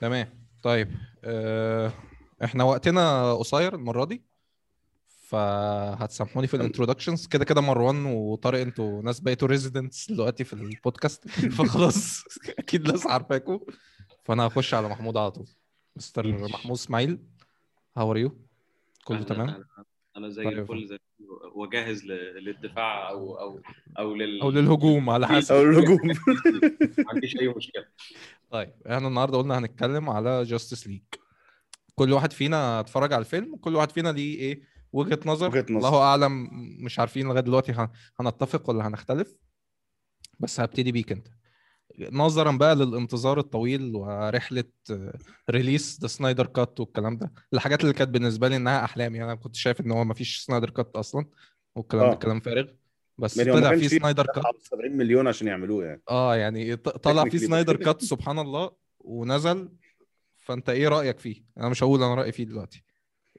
تمام. طيب أه... إحنا وقتنا قصير المرة دي فهتسامحوني في ال introductions كده كده مروان وطارق أنتوا ناس بقيتوا residents دلوقتي في البودكاست. فخلاص أكيد ناس عارفاكوا. فأنا هخش على محمود على طول. مستر. محمود إسماعيل how are you كله تمام. أنا زي طيب. الفل زي وجاهز ل- للدفاع أو أو أو لل أو للهجوم على حسب. أو الهجوم ما عنديش أي مشكلة. طيب إحنا النهارده قلنا هنتكلم على Justice League كل واحد فينا اتفرج على الفيلم كل واحد فينا ليه إيه وجهة نظر. وجهة نظر. الله أعلم مش عارفين لغاية دلوقتي هن- هنتفق ولا هنختلف. بس هبتدي بيك أنت. نظرا بقى للانتظار الطويل ورحلة آه، release the Snyder Cut والكلام ده الحاجات اللي كانت بالنسبة لي إنها أحلام. يعني أنا كنت شايف إن هو ما فيش Snyder Cut أصلا والكلام ده آه. كلام فارغ بس طلع في Snyder Cut على 70 مليون عشان يعملوه يعني. آه يعني طلع في. Snyder Cut سبحان الله ونزل. فأنت إيه رأيك فيه؟ أنا مش هقول أنا رأيي فيه دلوقتي.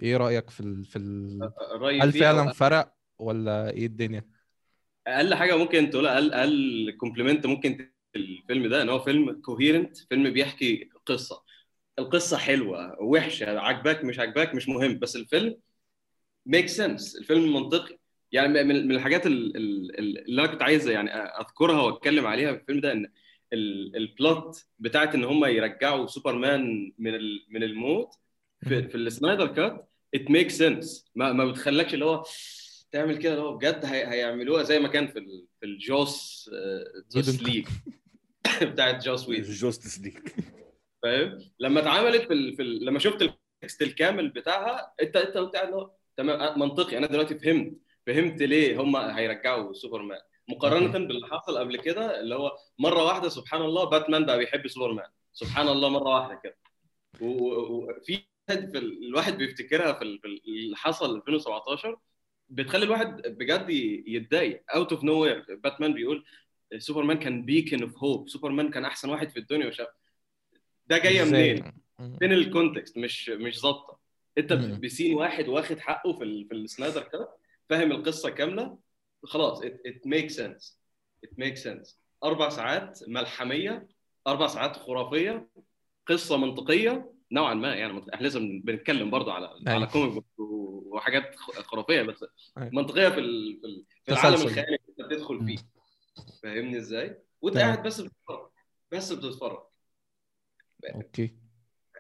إيه رأيك في ال... في ال... رأيي هل فعلا أو فرق ولا إيه الدنيا؟ أقل حاجة ممكن تقولها أقل أقل compliment ممكن الفيلم ده إن هو فيلم coherent فيلم بيحكي قصة. القصة حلوة وحشة عجباك مش عجباك مش مهم بس الفيلم make sense الفيلم منطقي. يعني من الحاجات ال- ال- ال- اللي أنا كنت عايز يعني أذكرها وأتكلم عليها في الفيلم ده إن ال- ال plot بتاعت إن هم يرجعوا سوبرمان من من الموت في, في ال Snyder Cut it make sense ما ما بتخلكش اللي هو تعمل كده اللي هو بجد هي هيعملوها زي ما كان في ال في الجوس آه، Justice League بتاعت جوس ويد. Justice League فاهم؟ لما اتعملت في, ال... في ال... لما شفت ال context الكامل بتاعها انت انت قلت اللي هو تمام منطقي. أنا دلوقتي فهمت. فهمت ليه هم هيرجعوا سوبرمان. مقارنة باللي حصل قبل كده اللي هو مرة واحدة سبحان الله باتمان بقى بيحب سوبرمان. سبحان الله مرة واحدة كده. وفي في ال- الواحد بيفتكرها في ال- في ال- اللي حصل 2017 بتخلي الواحد بجد يتضايق. out of nowhere باتمان بيقول سوبرمان كان beacon of hope سوبرمان كان أحسن واحد في الدنيا وشاف. ده جاية؟ منين؟ فين ال context مش مش ظابطة. أنت. ب scene واحد واخد حقه في في ال Snyder Cut فاهم القصة كاملة خلاص it make sense it make sense أربع ساعات ملحمية أربع ساعات خرافية قصة منطقية. نوعا ما يعني إحنا لازم بنتكلم برضه على أيوة. على comic book وحاجات خرافية بس أيوة. منطقية في ال في, ال في العالم. الخيالي اللي أنت بتدخل فيه فاهمني إزاي؟ وأنت. قاعد بس بتتفرج بس بتتفرج okay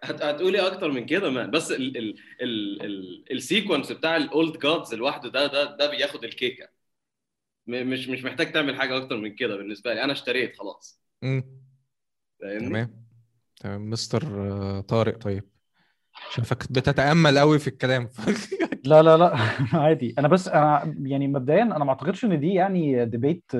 هت- هتقولي أكتر من كده ما بس ال ال ال ال ال sequence بتاع ال Old Gods لوحده ده ده ده بياخد الكيكة م- مش مش محتاج تعمل حاجة أكتر من كده بالنسبة لي أنا اشتريت خلاص مم. فاهمني تمام تمام مستر آه، طارق طيب. شايفك بتتأمل قوي في الكلام. لا لا لا. عادي. أنا بس أنا يعني مبدئيا أنا ما أعتقدش إن دي يعني debate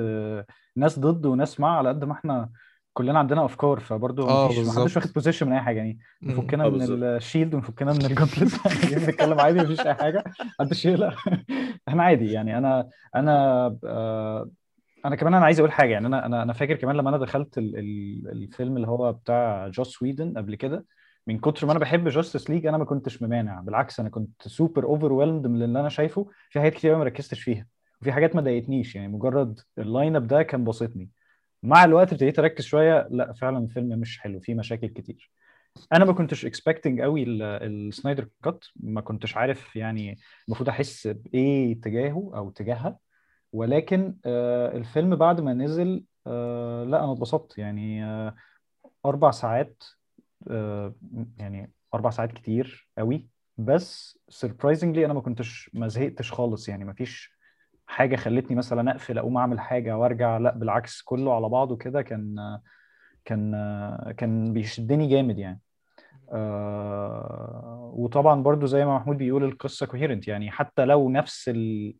ناس ضد وناس مع على قد ما إحنا كلنا عندنا أفكار فبرضه آه، مفيش ما بالظبط. حدش واخد position من أي حاجة يعني. نفكنا آه، من بالظبط. ال shield ونفكنا من ال gauntlet جايين نتكلم عادي مفيش أي حاجة محدش يقلق. إحنا عادي يعني. أنا أنا آه، أنا كمان أنا عايز أقول حاجة يعني أنا أنا أنا فاكر كمان لما أنا دخلت ال ال الفيلم اللي هو بتاع جوس ويدن قبل كده من كتر ما أنا بحب Justice League أنا ما كنتش ممانع بالعكس أنا كنت super overwhelmed من اللي أنا شايفه في حاجات كتير ما ركزتش فيها وفي حاجات ما ضايقتنيش يعني مجرد ال lineup ده كان باسطني مع الوقت ابتديت أركز شوية لأ فعلا الفيلم مش حلو فيه مشاكل كتير. أنا ما كنتش expecting قوي ال Snyder Cut ما كنتش عارف يعني المفروض أحس بإيه تجاهه أو تجاهها. ولكن آه، الفيلم بعد ما نزل آه، لا أنا اتبسطت. يعني آه، أربع ساعات يعني أربع ساعات كتير قوي. بس surprisingly أنا ما كنتش ما زهقتش خالص. يعني ما فيش حاجة خلتني مثلا أقفل أقوم أعمل حاجة وأرجع. لا بالعكس كله على بعضه كده كان كان كان بيشدني جامد يعني. آه، وطبعا برضو زي ما محمود بيقول القصة coherent يعني حتى لو نفس ال...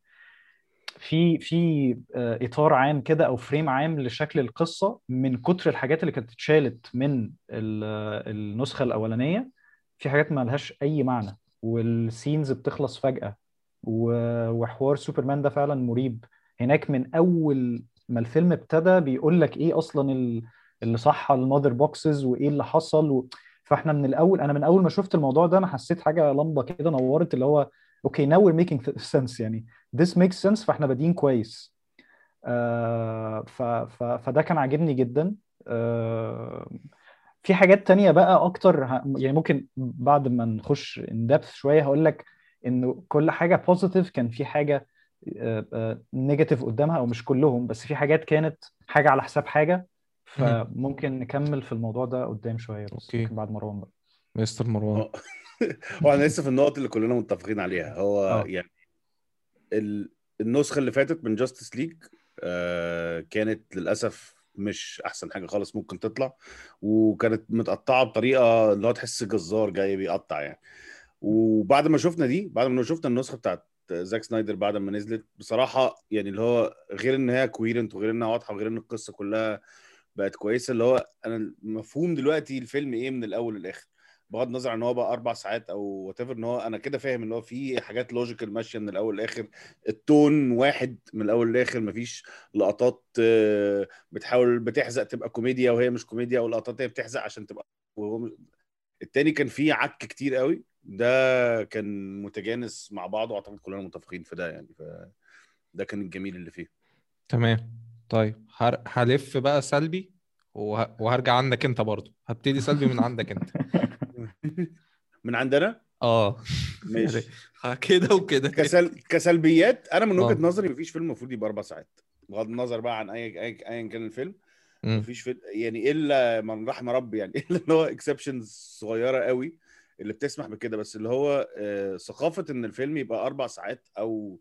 في في آه، إطار عام كده أو frame عام لشكل القصة من كتر الحاجات اللي كانت اتشالت من ال- النسخة الأولانية في حاجات ما لهاش أي معنى. وال scenes بتخلص فجأة. وحوار سوبرمان ده فعلا مريب. هناك من أول ما الفيلم ابتدى بيقول لك إيه أصلا ال- اللي صح ال Mother Boxes وإيه اللي حصل و... فإحنا من الأول أنا من أول ما شفت الموضوع ده أنا حسيت حاجة لمبة كده نورت اللي هو okay now we're making sense يعني. This makes sense فاحنا بادئين كويس. آه ف ف فده كان عاجبني جدا. آه في حاجات تانية بقى أكتر ه- يعني ممكن بعد ما نخش ان دepth شوية هقول لك إنه كل حاجة positive كان في حاجة negative قدامها أو مش كلهم بس في حاجات كانت حاجة على حساب حاجة. فممكن نكمل في الموضوع ده قدام شوية بس okay. ممكن بعد مروان بقى. مستر مروان. هو هو أنا لسه في النقط اللي كلنا متفقين عليها. هو آه. يعني ال- النسخة اللي فاتت من Justice League كانت للأسف مش أحسن حاجة خالص ممكن تطلع. وكانت متقطعة بطريقة اللي هو تحس جزار جاي بيقطع يعني. وبعد ما شفنا دي بعد ما شفنا النسخة بتاعت زاك سنايدر بعد ما نزلت بصراحة يعني اللي هو غير إن هي coherent وغير إنها واضحة وغير إن القصة كلها بقت كويسة اللي هو أنا مفهوم دلوقتي الفيلم إيه من الأول للآخر؟ بغض النظر عن إن هو بقى أربع ساعات أو what إن هو أنا كده فاهم إن هو في حاجات logical ماشية من الأول للآخر. التون واحد من الأول للآخر مفيش لقطات آه، بتحاول بتحزق تبقى كوميديا وهي مش كوميديا ولقطات هي بتحزق عشان تبقى وهو. التاني كان فيه عك كتير قوي. ده كان متجانس مع بعضه وأعتقد كلنا متفقين في ده يعني. ف ده كان الجميل اللي فيه. تمام. طيب هلف بقى سلبي وه... وهرجع عندك أنت برضو هبتدي سلبي من عندك أنت. من عندنا؟ آه. ماشي. كده وكده. كسل... كسلبيات. أنا من وجهة آه. نظري مفيش فيلم المفروض يبقى أربع ساعات. بغض النظر بقى عن اي اي ايا كان الفيلم. مفيش فيلم يعني إلا من رحم ربي يعني. إلا اللي هو exceptions صغيرة قوي اللي بتسمح بكده. بس اللي هو آه، ثقافة إن الفيلم يبقى أربع ساعات أو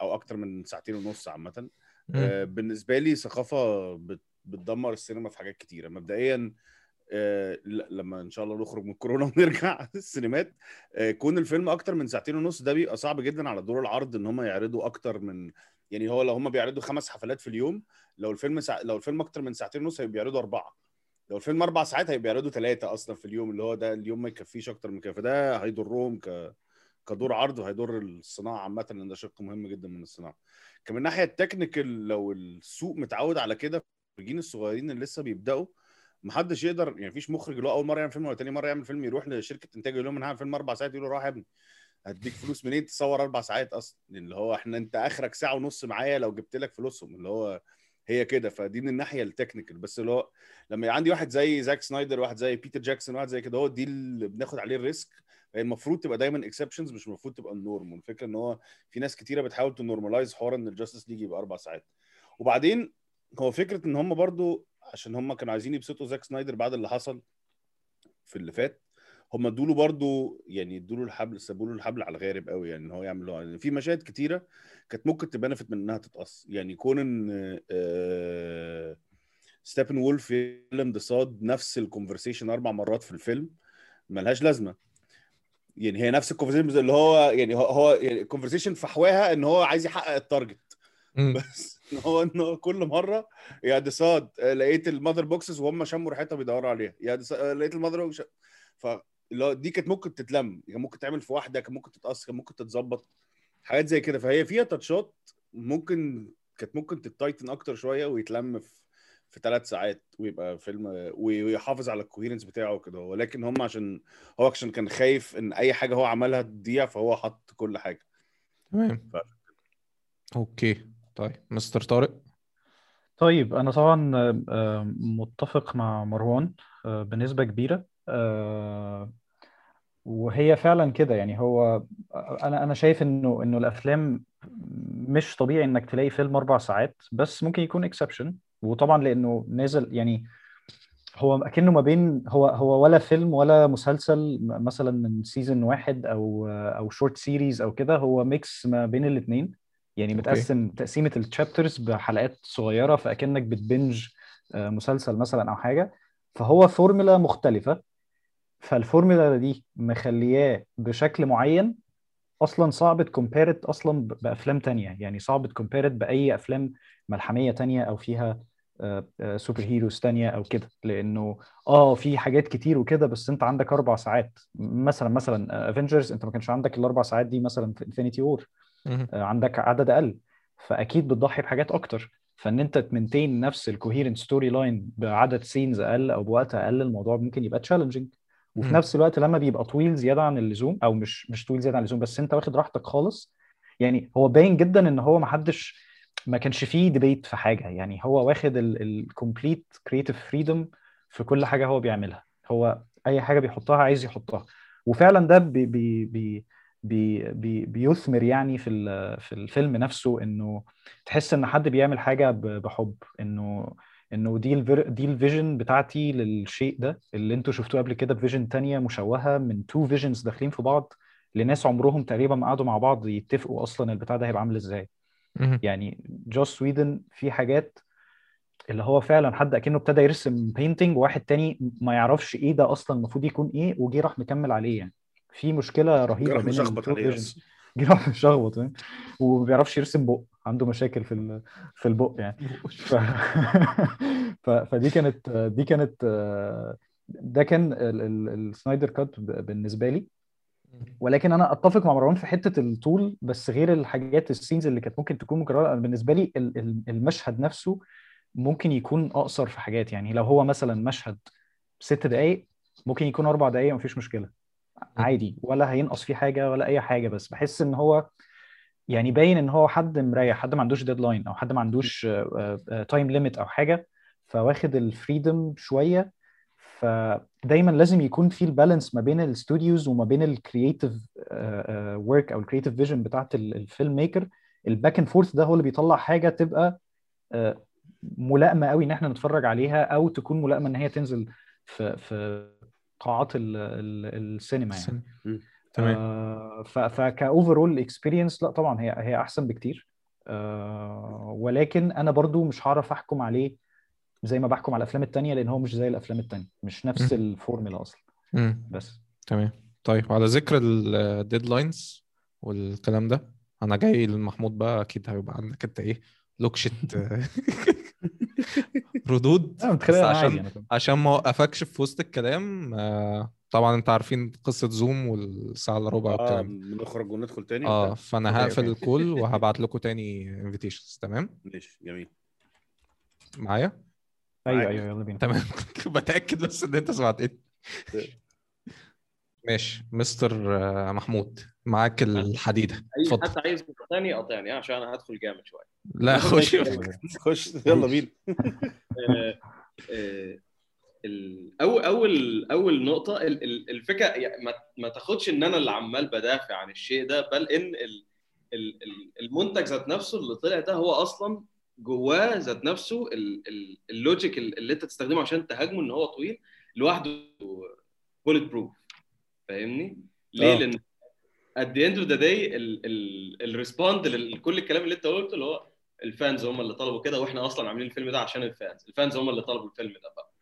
أو أكتر من ساعتين ونص عامة. آه، بالنسبة لي ثقافة بت- بتدمر السينما في حاجات كتيرة. مبدئيا آه، ل- لما إن شاء الله نخرج من كورونا ونرجع السينمات آه، كون الفيلم أكتر من ساعتين ونص ده بيبقى صعب جدا على دور العرض إن هم يعرضوا أكتر من يعني هو لو هم بيعرضوا خمس حفلات في اليوم لو الفيلم سع... لو الفيلم أكتر من ساعتين ونص هيبقى بيعرضوا أربعة. لو الفيلم أربع ساعات هيبقى بيعرضوا ثلاثة أصلا في اليوم اللي هو ده اليوم ما يكفيش أكتر من كده. فده هيضرهم ك كدور عرض وهيضر الصناعة عامة لأن ده شق مهم جدا من الصناعة. كمان الناحيه التكنيكال لو السوق متعود على كده المخرجين الصغيرين اللي لسه بيبدأوا محدش يقدر يعني مفيش مخرج اللي هو أول مرة يعمل فيلم ولا تاني مرة يعمل فيلم يروح لشركة إنتاج يقول لهم أنا هعمل فيلم أربع ساعات يقولوا روح يا ابني. هديك فلوس منين؟ تصور أربع ساعات أصلا. اللي هو إحنا أنت آخرك ساعة ونص معايا لو جبت لك فلوسهم. اللي هو هي كده. فدي من الناحية ال technical. بس اللي هو لما عندي واحد زي زاك سنايدر واحد زي بيتر جاكسون واحد زي كده هو دي اللي بناخد عليه ال risk. هي المفروض تبقى دايما exceptions مش المفروض تبقى ال norm. والفكرة إن هو في ناس كتيرة بتحاول ت normalize حوار إن ال Justice League يبقى أربع ساعات. وبعدين هو فكرة إن هم برضو عشان هم كانوا عايزين يبسطوا زاك سنايدر بعد اللي حصل في اللي فات. هم ادوا له برضه يعني ادوا له الحبل سابوا له الحبل على الغارب قوي يعني إن هو يعمل له يعني في مشاهد كتيرة كانت ممكن ت benefit من إنها تتقص. يعني كون ان آه Steppenwolf يكلم ديساد نفس ال conversation أربع مرات في الفيلم ملهاش لازمة. يعني هي نفس ال conversation اللي هو يعني هو هو يعني ال conversation فحواها إن هو عايز يحقق ال target. بس إن هو إن كل مرة يا ديساد آه، لقيت ال Mother Boxes وهم شموا ريحتها بيدوروا عليها. يا ديساد آه، لقيت المذر بوكس ف دي كانت ممكن تتلم كان ممكن تعمل في واحدة كان ممكن تتقص كان ممكن تتظبط حاجات زي كده. فهي فيها touch ات ممكن كانت ممكن ت tighten أكتر شوية ويتلم في في ثلاث ساعات ويبقى فيلم ويحافظ على ال coherence بتاعه وكده. ولكن هم عشان هو عشان كان خايف إن أي حاجة هو عملها تضيع فهو حط كل حاجة. تمام. okay. طيب مستر طارق. طيب أنا طبعا آه، آه، متفق مع مروان آه، بنسبة كبيرة آه، وهي فعلا كده. يعني هو أنا أنا شايف إنه إنه الأفلام مش طبيعي إنك تلاقي فيلم أربع ساعات بس ممكن يكون exception وطبعا لأنه نازل يعني هو أكنه ما بين هو هو ولا فيلم ولا مسلسل مثلا من season واحد أو أو short series أو كده. هو mix ما بين الاثنين يعني. متقسم تقسيمة ال chapters بحلقات صغيرة فأكنك بت binge آه، مسلسل مثلا أو حاجة. فهو فورمولا مختلفة. فالفورمولا دي مخلياه بشكل معين أصلا صعب ت compare it أصلا بأفلام تانية. يعني صعب ت compare it بأي أفلام ملحمية تانية أو فيها آه، آه، superheroes تانية أو كده. لأنه آه في حاجات كتير وكده بس أنت عندك أربع ساعات. مثلا مثلا Avengers أنت ما كانش عندك الأربع ساعات دي مثلا في Infinity War. عندك عدد أقل. فأكيد بتضحي بحاجات أكتر. فإن أنت ت maintain نفس ال coherent storyline بعدد scenes أقل أو بوقت أقل الموضوع ممكن يبقى challenging وفي. نفس الوقت لما بيبقى طويل زيادة عن اللزوم أو مش مش طويل زيادة عن اللزوم بس أنت واخد راحتك خالص يعني هو باين جدا إن هو ما حدش ما كانش فيه debate في حاجة. يعني هو واخد ال complete creative freedom في كل حاجة هو بيعملها. هو أي حاجة بيحطها عايز يحطها. وفعلا ده بي بي بي بي بي بيثمر يعني في في الفيلم نفسه إنه تحس إن حد بيعمل حاجة بحب إنه إنه دي الفير دي ال vision بتاعتي للشيء ده اللي أنتوا شفتوه قبل كده ب vision تانية مشوهة من two visions داخلين في بعض لناس عمرهم تقريبا ما قعدوا مع بعض يتفقوا أصلا البتاع ده هيبقى عامل إزاي. يعني جوس ويدن في حاجات اللي هو فعلا حد أكنه ابتدى يرسم painting وواحد تاني ما يعرفش إيه ده أصلا المفروض يكون إيه وجي راح مكمل عليه يعني في مشكلة رهيبة بين مشخبط عليه فيجنز بس جه راح مشخبط فاهم؟ وما بيعرفش يرسم بق عنده مشاكل في ال- في البق يعني. ف... ف... فدي كانت دي كانت ده كان ال- ال- السنايدر كات بالنسبة لي. ولكن أنا أتفق مع مروان في حتة الطول بس غير الحاجات السينز اللي كانت ممكن تكون مكررة. بالنسبة لي ال- ال- المشهد نفسه ممكن يكون أقصر في حاجات. يعني لو هو مثلا مشهد ست دقائق ممكن يكون أربع دقائق مفيش مشكلة. عادي ولا هينقص فيه حاجة ولا أي حاجة بس بحس إن هو يعني باين إن هو حد مريح حد ما عندوش deadline أو حد ما عندوش time limit أو حاجة فواخد ال freedom شوية. فدايما لازم يكون في ال balance ما بين ال studios وما بين ال creative work أو ال creative vision بتاعت ال film maker ال back and forth ده هو اللي بيطلع حاجة تبقى آه، ملائمة قوي إن إحنا نتفرج عليها أو تكون ملائمة إن هي تنزل في في قاعات ال- ال- السينما يعني. تمام. آه، فك overall experience لا طبعا هي هي أحسن بكتير. آه، ولكن أنا برضو مش هعرف أحكم عليه زي ما بحكم على الأفلام التانية لأن هو مش زي الأفلام التانية مش نفس. الفورمولا أصلا. مم. بس. تمام. طيب على ذكر ال deadlines والكلام ده أنا جاي لمحمود بقى أكيد هيبقى عندك أنت إيه لوكشة ردود أنا بس عشان كمان. عشان ما أوقفكش في وسط الكلام آه، طبعا أنت عارفين قصة زوم والساعة إلا ربع آه والكلام بنخرج وندخل تاني آه. فأنا هقفل. ال call وهبعت لكم تاني invitations تمام ماشي جميل معايا أيوه. أيوه يلا بينا تمام بتأكد بس إن أنت سمعتني ماشي مستر آه، محمود معاك الحديدة. اي اتفضل. حد عايز تاني قاطعني عشان أنا هدخل جامد شوية. لا خش. خش. يلا بينا. آه، آه، اول أول أول نقطة ال- ال- الفكرة يعني ما ما تاخدش إن أنا اللي عمال بدافع عن الشيء ده بل إن ال- ال- ال- المنتج ذات نفسه اللي طلع ده هو أصلا جواه ذات نفسه ال- ال- ال logic اللي أنت تستخدمه عشان تهاجمه إن هو طويل لوحده bulletproof فاهمني؟ ليه؟ آه. لأن at the end of the day ال respond لكل الكلام اللي انت قلته اللي هو ال fans هم اللي طلبوا كده وإحنا أصلا عاملين الفيلم ده عشان ال fans ال fans هم اللي طلبوا الفيلم ده بقى.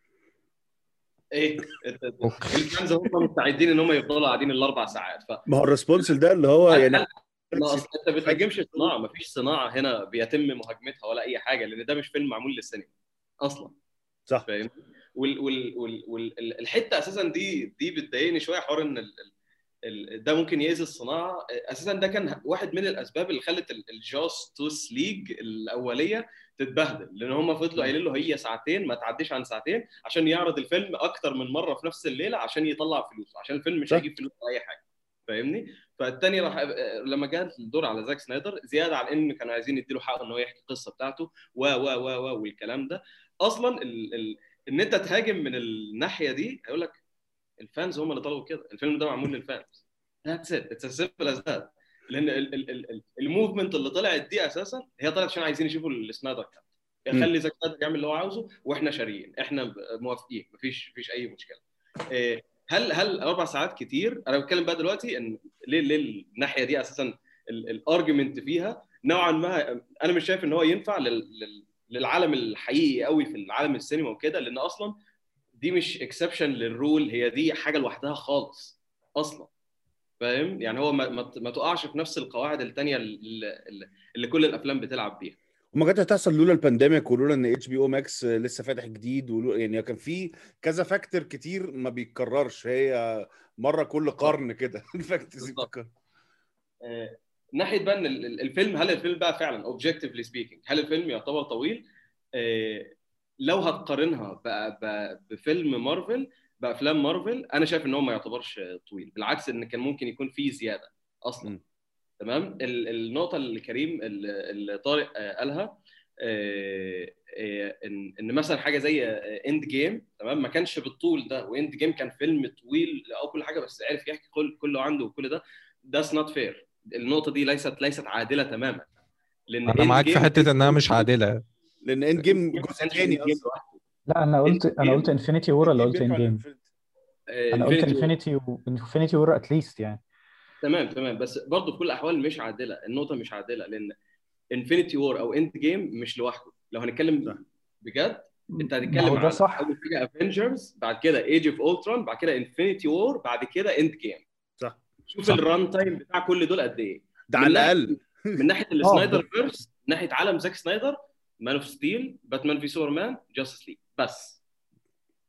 إيه. ال fans هم مستعدين إن هم يفضلوا قاعدين الأربع ساعات. ف ما هو ال response ده اللي هو يعني أصل أنت ما بتهاجمش صناعة ما فيش صناعة هنا بيتم مهاجمتها ولا أي حاجة لأن ده مش فيلم معمول للسينما أصلا. صح. فاهم وال وال وال وال أساسا دي دي بتضايقني شوية حوار إن ال- ده ممكن يأذي الصناعة. أساسا ده كان واحد من الأسباب اللي خلت ال Justice League الأولية تتبهدل لأن هم فضلوا قايلين له هي ساعتين ما تعديش عن ساعتين عشان يعرض الفيلم أكتر من مرة في نفس الليلة عشان يطلع فلوس عشان الفيلم مش. هيجيب فلوس أي حاجة فاهمني؟ فالتاني راح لما جاء الدور على زاك سنايدر زيادة عن إن كانوا عايزين يديله حق إن هو يحكي القصة بتاعته و و و و والكلام ده. أصلا ال... ال... إن أنت تهاجم من الناحية دي هيقول لك ال fans هم اللي طلبوا كده. الفيلم ده معمول لل fans. that's it it's simple as that لأن ال- ال- ال- ال- ال movement اللي طلعت دي أساسا هي طلعت عشان عايزين يشوفوا ال Snyder Cut. مم. خلي زاك سنايدر يعمل اللي هو عاوزه وإحنا شاريين. إحنا موافقين. مفيش مفيش أي مشكلة. إيه، هل هل أربع ساعات كتير؟ أنا بتكلم بقى دلوقتي إن ليه ليه الناحية دي أساسا ال argument فيها؟ نوعا ما أنا مش شايف إن هو ينفع لل- لل- للعالم الحقيقي قوي في العالم السينما وكده لأن أصلا دي مش exception لل rule هي دي حاجة لوحدها خالص أصلا. فاهم؟ يعني هو ما, ما, تقعش في نفس القواعد التانية اللي, اللي- كل الأفلام بتلعب بيها. وما كانتش هتحصل لولا ال pandemic ولولا إن HBO Max لسه فاتح جديد ولو يعني كان في كذا factor كتير ما بيتكررش. هي مرة كل قرن كده. ال factors. بتتكرر آه، ناحية بقى الفيلم هل الفيلم بقى فعلا objectively speaking هل الفيلم يعتبر طويل؟ آه، لو هتقارنها بفيلم مارفل بأفلام مارفل أنا شايف إن هو ما يعتبرش طويل بالعكس إن كان ممكن يكون فيه زيادة أصلا. م. تمام؟ ال- النقطة اللي كريم اللي طارق آه، قالها آه، آه، ان إن مثلا حاجة زي Endgame تمام؟ ما كانش بالطول ده و Endgame كان فيلم طويل أو كل حاجة بس عرف يحكي كل كله عنده وكل ده. That's not fair. النقطة دي ليست ليست عادلة تماما. لأن أنا معاك في حتة إنها مش عادلة. لأن Endgame جزء تاني أصلا. لا أنا قلت أنا قلت Infinity War ولا قلت ان بيحكي عن جيم Infinity. أنا قلت انفينيتي انفينيتي وور اتليست يعني. تمام تمام. بس برضه في كل الأحوال مش عادلة. النقطة مش عادلة لأن Infinity War أو Endgame مش لوحده. لو. هنتكلم بجد أنت هتتكلم على صح. أول حاجة Avengers بعد كده Age of Ultron بعد كده Infinity War بعد كده Endgame صح. شوف صح. ال runtime بتاع كل دول قد إيه. ده من على ناحية- الأقل. من ناحية آه ال Snyderverse من ناحية عالم زاك سنايدر Man of Steel Batman v Superman Justice League بس.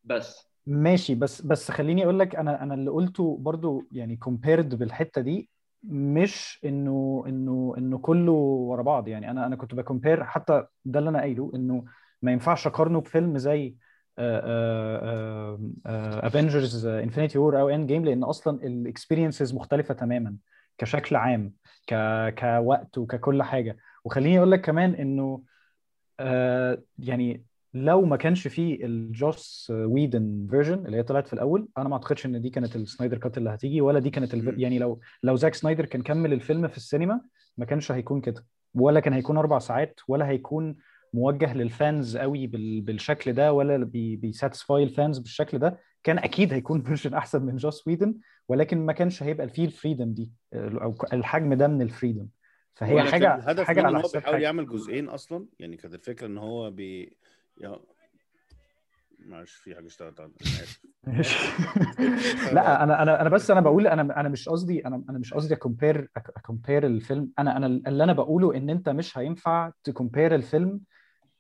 بس. ماشي بس بس خليني أقول لك أنا أنا اللي قلته برضو يعني compared بالحتة دي مش إنه إنه إنه كله ورا بعض. يعني أنا أنا كنت ب compare حتى ده اللي أنا قايله إنه ما ينفعش أقارنه بفيلم زي Avengers Infinity War أو Endgame لأن أصلا ال experiences مختلفة تماما كشكل عام ك كوقت وككل حاجة. وخليني أقول لك كمان إنه آه، يعني لو ما كانش فيه ال Joss Whedon version اللي هي طلعت في الأول أنا ما أعتقدش إن دي كانت ال Snyder Cut اللي هتيجي ولا دي كانت الف... يعني لو لو زاك سنايدر كان كمل الفيلم في السينما ما كانش هيكون كده ولا كان هيكون أربع ساعات ولا هيكون موجه لل fans قوي بال... بالشكل ده ولا بي... بي satisfy ال fans بالشكل ده. كان أكيد هيكون version أحسن من Joss Whedon ولكن ما كانش هيبقى فيه ال freedom دي أو الحجم ده من ال freedom فهي حاجة الهدف حاجة ان على هو حساب بيحاول يعمل جزئين أصلا يعني كانت الفكرة إن هو بي يا معلش في حاجة اشتغلت أنا. لا أنا أنا أنا بس أنا بقول أنا أنا مش قصدي أنا أنا مش قصدي ا compare ا compare الفيلم. أنا أنا اللي أنا بقوله إن أنت مش هينفع ت compare الفيلم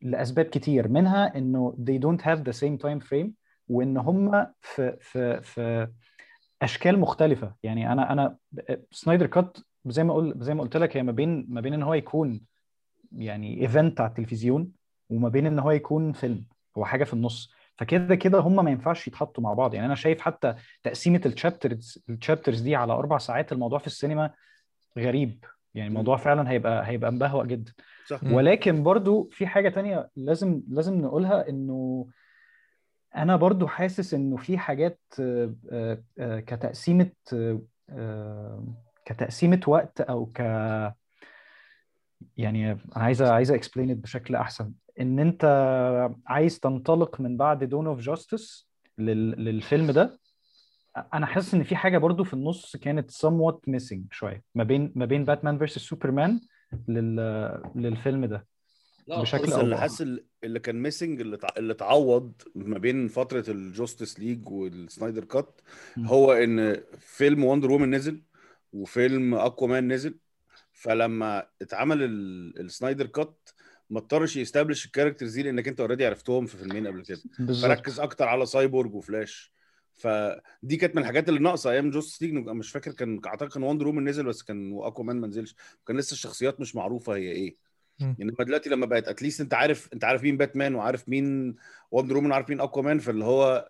لأسباب كتير. منها إنه they don't have the same time frame وإن هم في في في أشكال مختلفة. يعني أنا أنا سنايدر كات زي ما قلت زي ما قلت لك هي ما بين ما بين إن هو يكون يعني event على التلفزيون وما بين إن هو يكون فيلم. هو حاجة في النص. فكده كده هم ما ينفعش يتحطوا مع بعض. يعني أنا شايف حتى تقسيمة ال chapters ال chapters دي على أربع ساعات الموضوع في السينما غريب. يعني الموضوع فعلا هيبقى هيبقى مبهوأ جدا. صح. ولكن برضو في حاجة تانية لازم لازم نقولها إنه أنا برضو حاسس إنه في حاجات آه، آه، آه، كتقسيمة كتقسيمة وقت أو ك يعني أنا عايز عايز explain بشكل أحسن إن أنت عايز تنطلق من بعد دون اوف جاستس للفيلم ده أنا حاسس إن في حاجة برضو في النص كانت somewhat missing شوية ما بين ما بين باتمان versus سوبرمان لل للفيلم ده لا بشكل أو اللي. حاسس ال- اللي كان missing اللي اللي اتعوض ما بين فترة الجاستس ليج والسنايدر كات. هو إن فيلم وندر وومن نزل وفيلم اكوا مان نزل فلما اتعمل ال- السنايدر كات ما اضطرش ي establish ال characters دي لأنك أنت already عرفتهم في فيلمين قبل كده. فركز أكتر على سايبورج وفلاش فدي كانت من الحاجات اللي ناقصة أيام جاستس ليج مش فاكر كان أعتقد كان وندر وومن نزل بس كان اكوا مان ما نزلش. كان لسه الشخصيات مش معروفة هي إيه. مم. يعني إنما دلوقتي لما بقت at least أنت عارف أنت عارف مين باتمان وعارف مين وندر وومن وعارف مين اكوا مان فاللي هو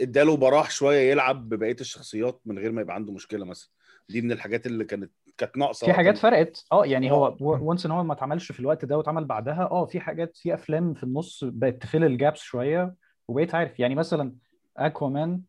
اداله براح شوية يلعب ببقية الشخصيات من غير ما يبقى عنده مشكلة مثلا. دي من الحاجات اللي كانت كانت ناقصة في حاجات. فرقت آه يعني. هو once ان هو ما اتعملش في الوقت ده واتعمل بعدها آه في حاجات في أفلام في النص بقت ت fill ال gaps شوية وبقيت عارف يعني مثلا اكوامان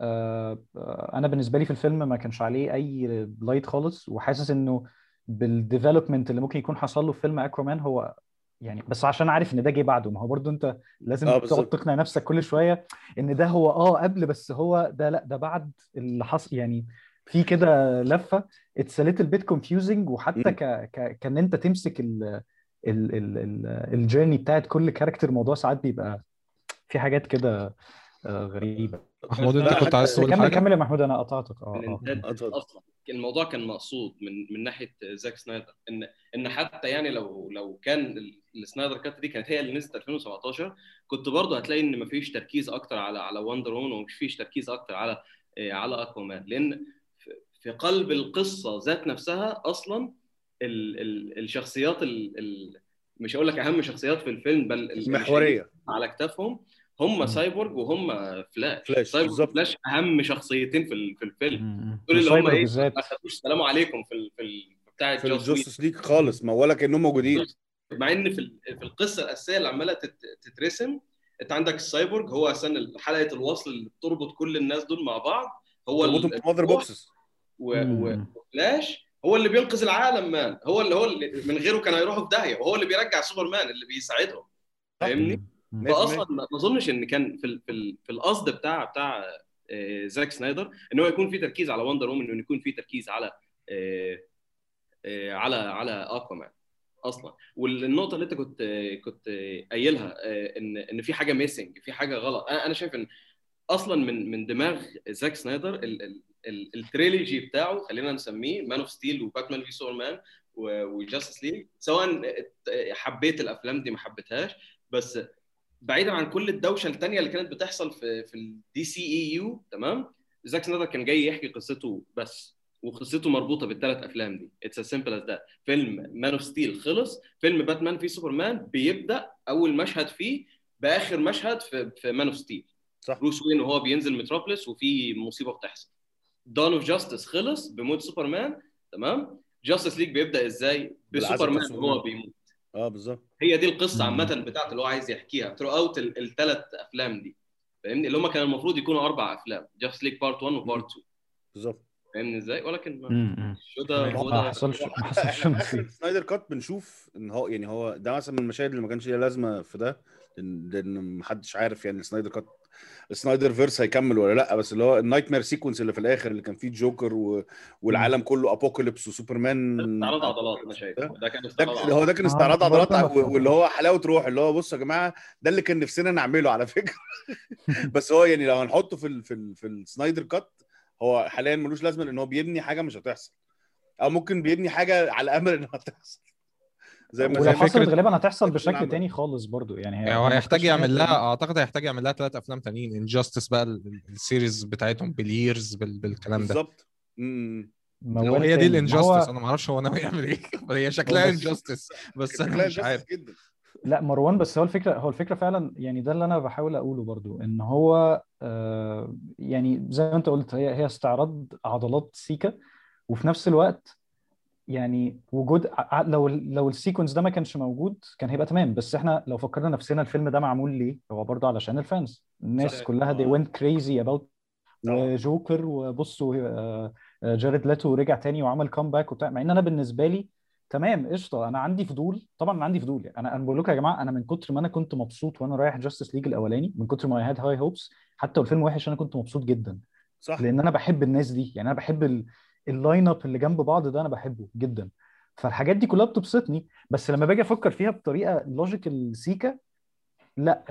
آه آه، أنا بالنسبة لي في الفيلم ما كانش عليه أي light خالص وحاسس إنه بال development اللي ممكن يكون حصل له في فيلم اكوامان هو يعني بس عشان عارف إن ده جه بعده ما هو برضو أنت لازم آه، تقعد. تقنع نفسك كل شوية إن ده هو آه قبل بس هو ده لا ده بعد اللي حصل يعني في كده لفة. it's little bit confusing وحتى. ك ك كان انت تمسك ال ال ال ال ال journey بتاعت كل character الموضوع ساعات بيبقى في حاجات كده آه، غريبة. محمود انت كنت عايز تقول كمل حاجة؟ كمل يا محمود أنا قطعتك. آه آه. أصلا. الموضوع كان مقصود من من ناحية زاك سنايدر. إن إن حتى يعني لو لو كان ال- السنايدر كات دي كانت هي اللي نزلت 2017 كنت برضه هتلاقي إن مفيش تركيز أكتر على على وندر وومن ومفيش تركيز أكتر على إيه، على اكوامان لأن في- في قلب القصة ذات نفسها أصلا ال ال الشخصيات ال ال مش هقول لك أهم شخصيات في الفيلم بل ال- المحورية. على اكتافهم هم سايبورج وهم فلاش. فلاش، سايبورج بالظبط. وفلاش أهم شخصيتين في في الفيلم. دول اللي هم إيه ما خدوش سلام عليكم في ال في ال بتاع في ليج خالص ما ولا كأنهم موجودين. مع إن في ال- في القصة الأساسية اللي عمالة تت- تترسم أنت عندك السايبورج هو أساسا حلقة الوصل اللي بتربط كل الناس دول مع بعض. هو تربطهم ال- بال mother boxes. وفلاش هو اللي بينقذ العالم man. هو اللي هو اللي من غيره كانوا هيروحوا في داهية وهو اللي بيرجع سوبرمان اللي بيساعدهم. فاهمني؟ فأصلا ما أظنش إن كان في في في القصد بتاع بتاع آه، زاك سنايدر إن هو يكون في تركيز على وندر وومن وان يكون في تركيز على آه، آه، على على أكوامان أصلا. والنقطة اللي أنت كنت كنت قايلها ان إن في حاجة missing في حاجة غلط. أنا شايف إن أصلا من من دماغ زاك سنايدر ال- ال- ال- ال trilogy بتاعه خلينا نسميه مان اوف ستيل وباتمان في سوبرمان وجاستس ليج سواء حبيت الأفلام دي ما حبيتهاش بس بعيدا عن كل الدوشة الثانية اللي كانت بتحصل في في الدي سي اي يو تمام؟ زاك سنايدر كان جاي يحكي قصته بس وقصته مربوطة بالثلاث أفلام دي. it's as simple as that. فيلم مان اوف ستيل خلص فيلم باتمان في سوبرمان بيبدأ أول مشهد فيه بآخر مشهد في في مان اوف ستيل صح. بروس وين وهو بينزل متروبوليس وفي مصيبة بتحصل. دون اوف جاستس خلص بموت سوبرمان تمام؟ جاستس ليج بيبدأ إزاي؟ بسوبرمان سوبرمان. وهو بيموت. آه بالظبط. هي دي القصة. عامة بتاعته اللي هو عايز يحكيها. throughout الثلاث أفلام دي فاهمني؟ اللي هم كان المفروض يكونوا أربع أفلام جاستس ليج part 1 و part 2 بالظبط. فاهمني إزاي؟ ولكن ما مم. شودا ما حصلش ما حصلش سنايدر كات بنشوف إن هو يعني هو ده مثلا من المشاهد اللي ما كانش ليها لازمة في ده. لأن محدش عارف يعني السنايدر كات السنايدر verse هيكمل ولا لأ بس اللي هو ال nightmare sequence اللي في الآخر اللي كان فيه جوكر و... والعالم كله apocalypse وسوبرمان استعراض عضلات أنا شايف. ده؟ كان استعراض هو عضلات ده كان استعراض عضلات واللي هو حلاوة روح اللي هو بصوا يا جماعة ده اللي كان نفسنا نعمله على فكرة. بس هو يعني لو هنحطه في ال في ال في السنايدر كات هو حاليا ملوش لازمة لأن هو بيبني حاجة مش هتحصل. أو ممكن بيبني حاجة على أمل إنها تحصل. زي ما ولو زي فكرة- حصلت غالبا هتحصل بشكل. تاني خالص برضو. يعني هي يعني هو هيحتاج يعمل لها أعتقد هيحتاج يعمل لها ثلاث أفلام تانيين. انجاستس بقى ال- ال- السيريز بتاعتهم باليرز بال- بالكلام ده. بالظبط. موال هي دي هو- الانجاستس أنا ما أعرفش هو ناوي يعمل إيه. هي شكلها انجاستس بس أنا مش عارف. جدا. لا مروان بس هو الفكرة هو الفكرة فعلا يعني ده اللي أنا بحاول أقوله برضو إن هو آه يعني زي ما أنت قلت هي هي استعراض عضلات سيكا وفي نفس الوقت يعني وجود لو لو ال sequence ده ما كانش موجود كان هيبقى تمام. بس إحنا لو فكرنا نفسنا الفيلم ده معمول ليه هو برضو علشان ال fans الناس صحيح. كلها they went crazy about طبعا. وجوكر وبصوا جاريد لاتو رجع تاني وعمل comeback وبتاع. مع ان أنا بالنسبة لي تمام قشطة. أنا عندي فضول. طبعا أنا عندي فضول. يعني أنا أنا بقول لكم يا جماعة أنا من كتر ما أنا كنت مبسوط وأنا رايح جاستس ليج الأولاني من كتر ما had high hopes حتى والفيلم وحش أنا كنت مبسوط جدا. صح. لأن أنا بحب الناس دي. يعني أنا بحب ال- ال line up اللي جنب بعض ده أنا بحبه جدا. فالحاجات دي كلها بتبسطني بس لما باجي أفكر فيها بطريقة logical سيكا لا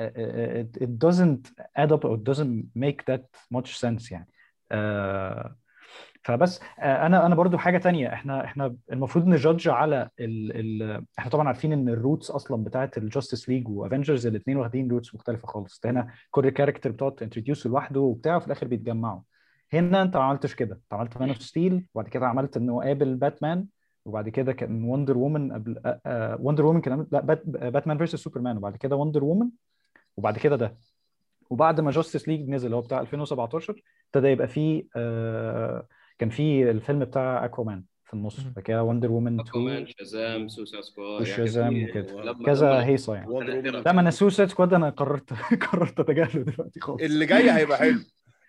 it it doesn't add up or it doesn't make that much sense يعني. آه، فبس آه، أنا أنا برضو حاجة تانية. إحنا إحنا المفروض ن judge على ال ال إحنا طبعا عارفين إن ال roots أصلا بتاعت الجاستس ليج وافنجرز الاثنين واخدين routes مختلفة خالص. هنا كل character بتقعد ت introduce لوحده وبتاع وفي الآخر بيتجمعوا. هنا انت ما عملتش كده. انت عملت مان اوف ستيل وبعد كده عملت إنه قابل باتمان وبعد كده كان وندر وومن قبل وندر وومن كان لا بات باتمان versus سوبرمان وبعد كده وندر وومن وبعد كده ده. وبعد ما جاستس ليج نزل هو بتاع 2017 ابتدى يبقى فيه آه كان فيه الفيلم بتاع اكوامان في النص. كده وندر وومن 2 اكوامان شازام سوسايد سكواد وشازام وكده. كذا هيصة يعني. لا ما أنا سوسايد سكواد أنا قررت قررت أتجاهله دلوقتي خالص. اللي جاي هيبقى حلو.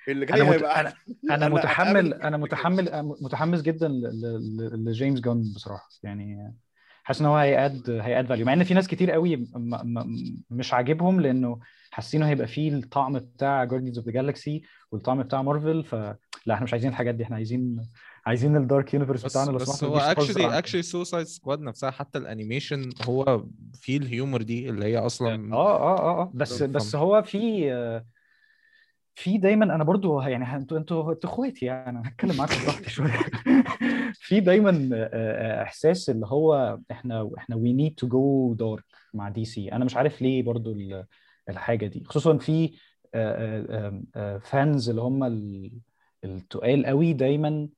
اللي جاي أنا مت... هيبقى أنا. أنا أنا متحمل أنا متحمل متحمس جدا ل- ل- ل- لجيمس جون بصراحة يعني حاسس إن هو هي add هي add value مع إن في ناس كتير قوي م... م... مش عاجبهم لأنه حاسينه هيبقى فيه الطعم بتاع جاردينز اوف ذا جالاكسي والطعم بتاع مارفل فلا إحنا مش عايزين الحاجات دي إحنا عايزين عايزين ال dark universe بس بتاعنا بس ما هو اكشلي. اكشلي سوسايد سكواد نفسها حتى ال animation هو فيه ال humor دي اللي هي أصلا آه آه آه آه بس. بس هو في آه، في دايما أنا برضو يعني أنتوا أنتوا أنتوا إخواتي يعني أنا هتكلم معاكم براحتي شوية. في دايما إحساس اللي هو إحنا إحنا we need to go dark مع دي سي أنا مش عارف ليه برضو ال- الحاجة دي. خصوصا في fans اللي هم ال- التقال قوي دايما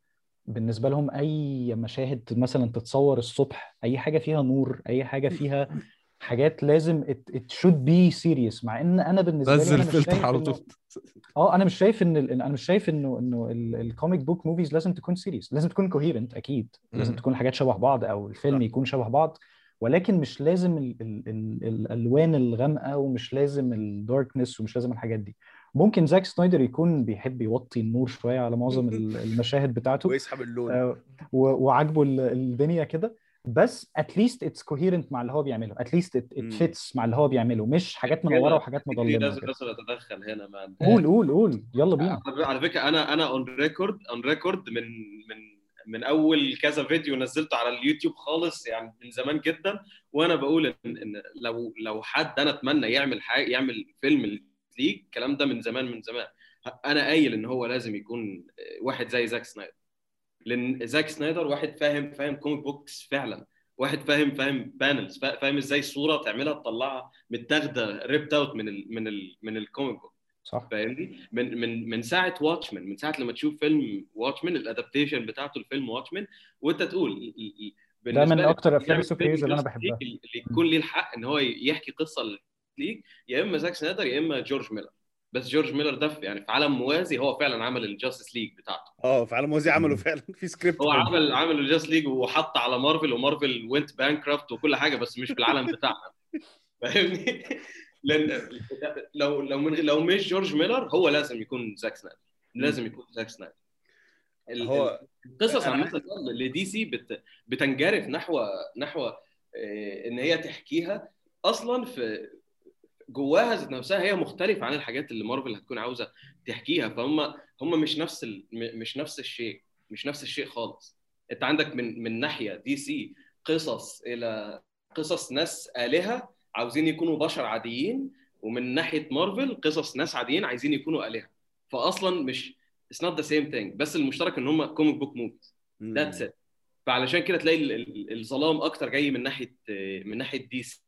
بالنسبة لهم أي مشاهد مثلا تتصور الصبح أي حاجة فيها نور أي حاجة فيها حاجات لازم it should be serious. مع إن أنا بالنسبة لي نزل أنا مش فلتر شايف على طول. آه أنا مش شايف ان ال- أنا مش شايف انه انه ال comic book movies لازم تكون serious لازم تكون coherent أكيد. لازم. تكون الحاجات شبه بعض أو الفيلم. يكون شبه بعض ولكن مش لازم ال ال ال الألوان الغامقة ومش لازم ال darkness ومش لازم الحاجات دي. ممكن زاك سنايدر يكون بيحب يوطي النور شوية على معظم ال- المشاهد بتاعته. ويسحب اللون. آه، وعاجبه ال- الدنيا كده. بس at least it's coherent مع اللي هو بيعمله. at least it. fits مع اللي هو بيعمله. مش حاجات منوره وحاجات تفتكري مظلمه لازم. لازم اتدخل هنا man قول قول قول. يلا بينا. على فكرة أنا أنا on record on record من من من أول كذا فيديو نزلته على اليوتيوب خالص يعني من زمان جدا. وأنا بقول إن, إن لو لو حد أنا أتمنى يعمل حاجة يعمل فيلم ليج الكلام ده من زمان من زمان. أنا قايل إن هو لازم يكون واحد زي زاك سنايدر لأن زاك سنايدر واحد فاهم فاهم comic books فعلا. واحد فاهم فاهم panels فاهم إزاي الصورة تعملها تطلعها متاخدة ripped out من ال من ال من ال comic book صح. فاهمني؟ من من من ساعة واتشمان من ساعة لما تشوف فيلم واتشمان ال adaptation بتاعته الفيلم واتشمان وأنت تقول ده من أكتر أفلام ال super heroes اللي أنا بحبها. اللي يكون ليه الحق إن هو يحكي قصة ليج يا إما زاك سنايدر يا إما جورج ميلر بس جورج ميلر ده يعني في عالم موازي هو فعلا عمل الجاستس ليج بتاعته. آه في عالم موازي عملوا فعلا في سكريبت هو عمل عمل الجاستس ليج وحط على مارفل ومارفل went bankrupt وكل حاجة بس مش في العالم بتاعنا. فاهمني؟ لأن لو لو من لو مش جورج ميلر هو لازم يكون زاك سنايدر لازم يكون زاك سنايدر هو القصص عامة لدي سي بت بتنجرف نحو نحو آه، إن هي تحكيها أصلا في جواها ذات نفسها هي مختلفة عن الحاجات اللي مارفل هتكون عاوزة تحكيها فهم هم مش نفس ال... مش نفس الشيء مش نفس الشيء خالص. انت عندك من من ناحية دي سي قصص إلى قصص ناس آلهة عاوزين يكونوا بشر عاديين ومن ناحية مارفل قصص ناس عاديين عايزين يكونوا آلهة. فاصلا مش it's not the same thing بس المشترك إن هم comic book movies that's it فعلشان كده تلاقي ال- ال- الظلام أكتر جاي من ناحية من ناحية دي سي.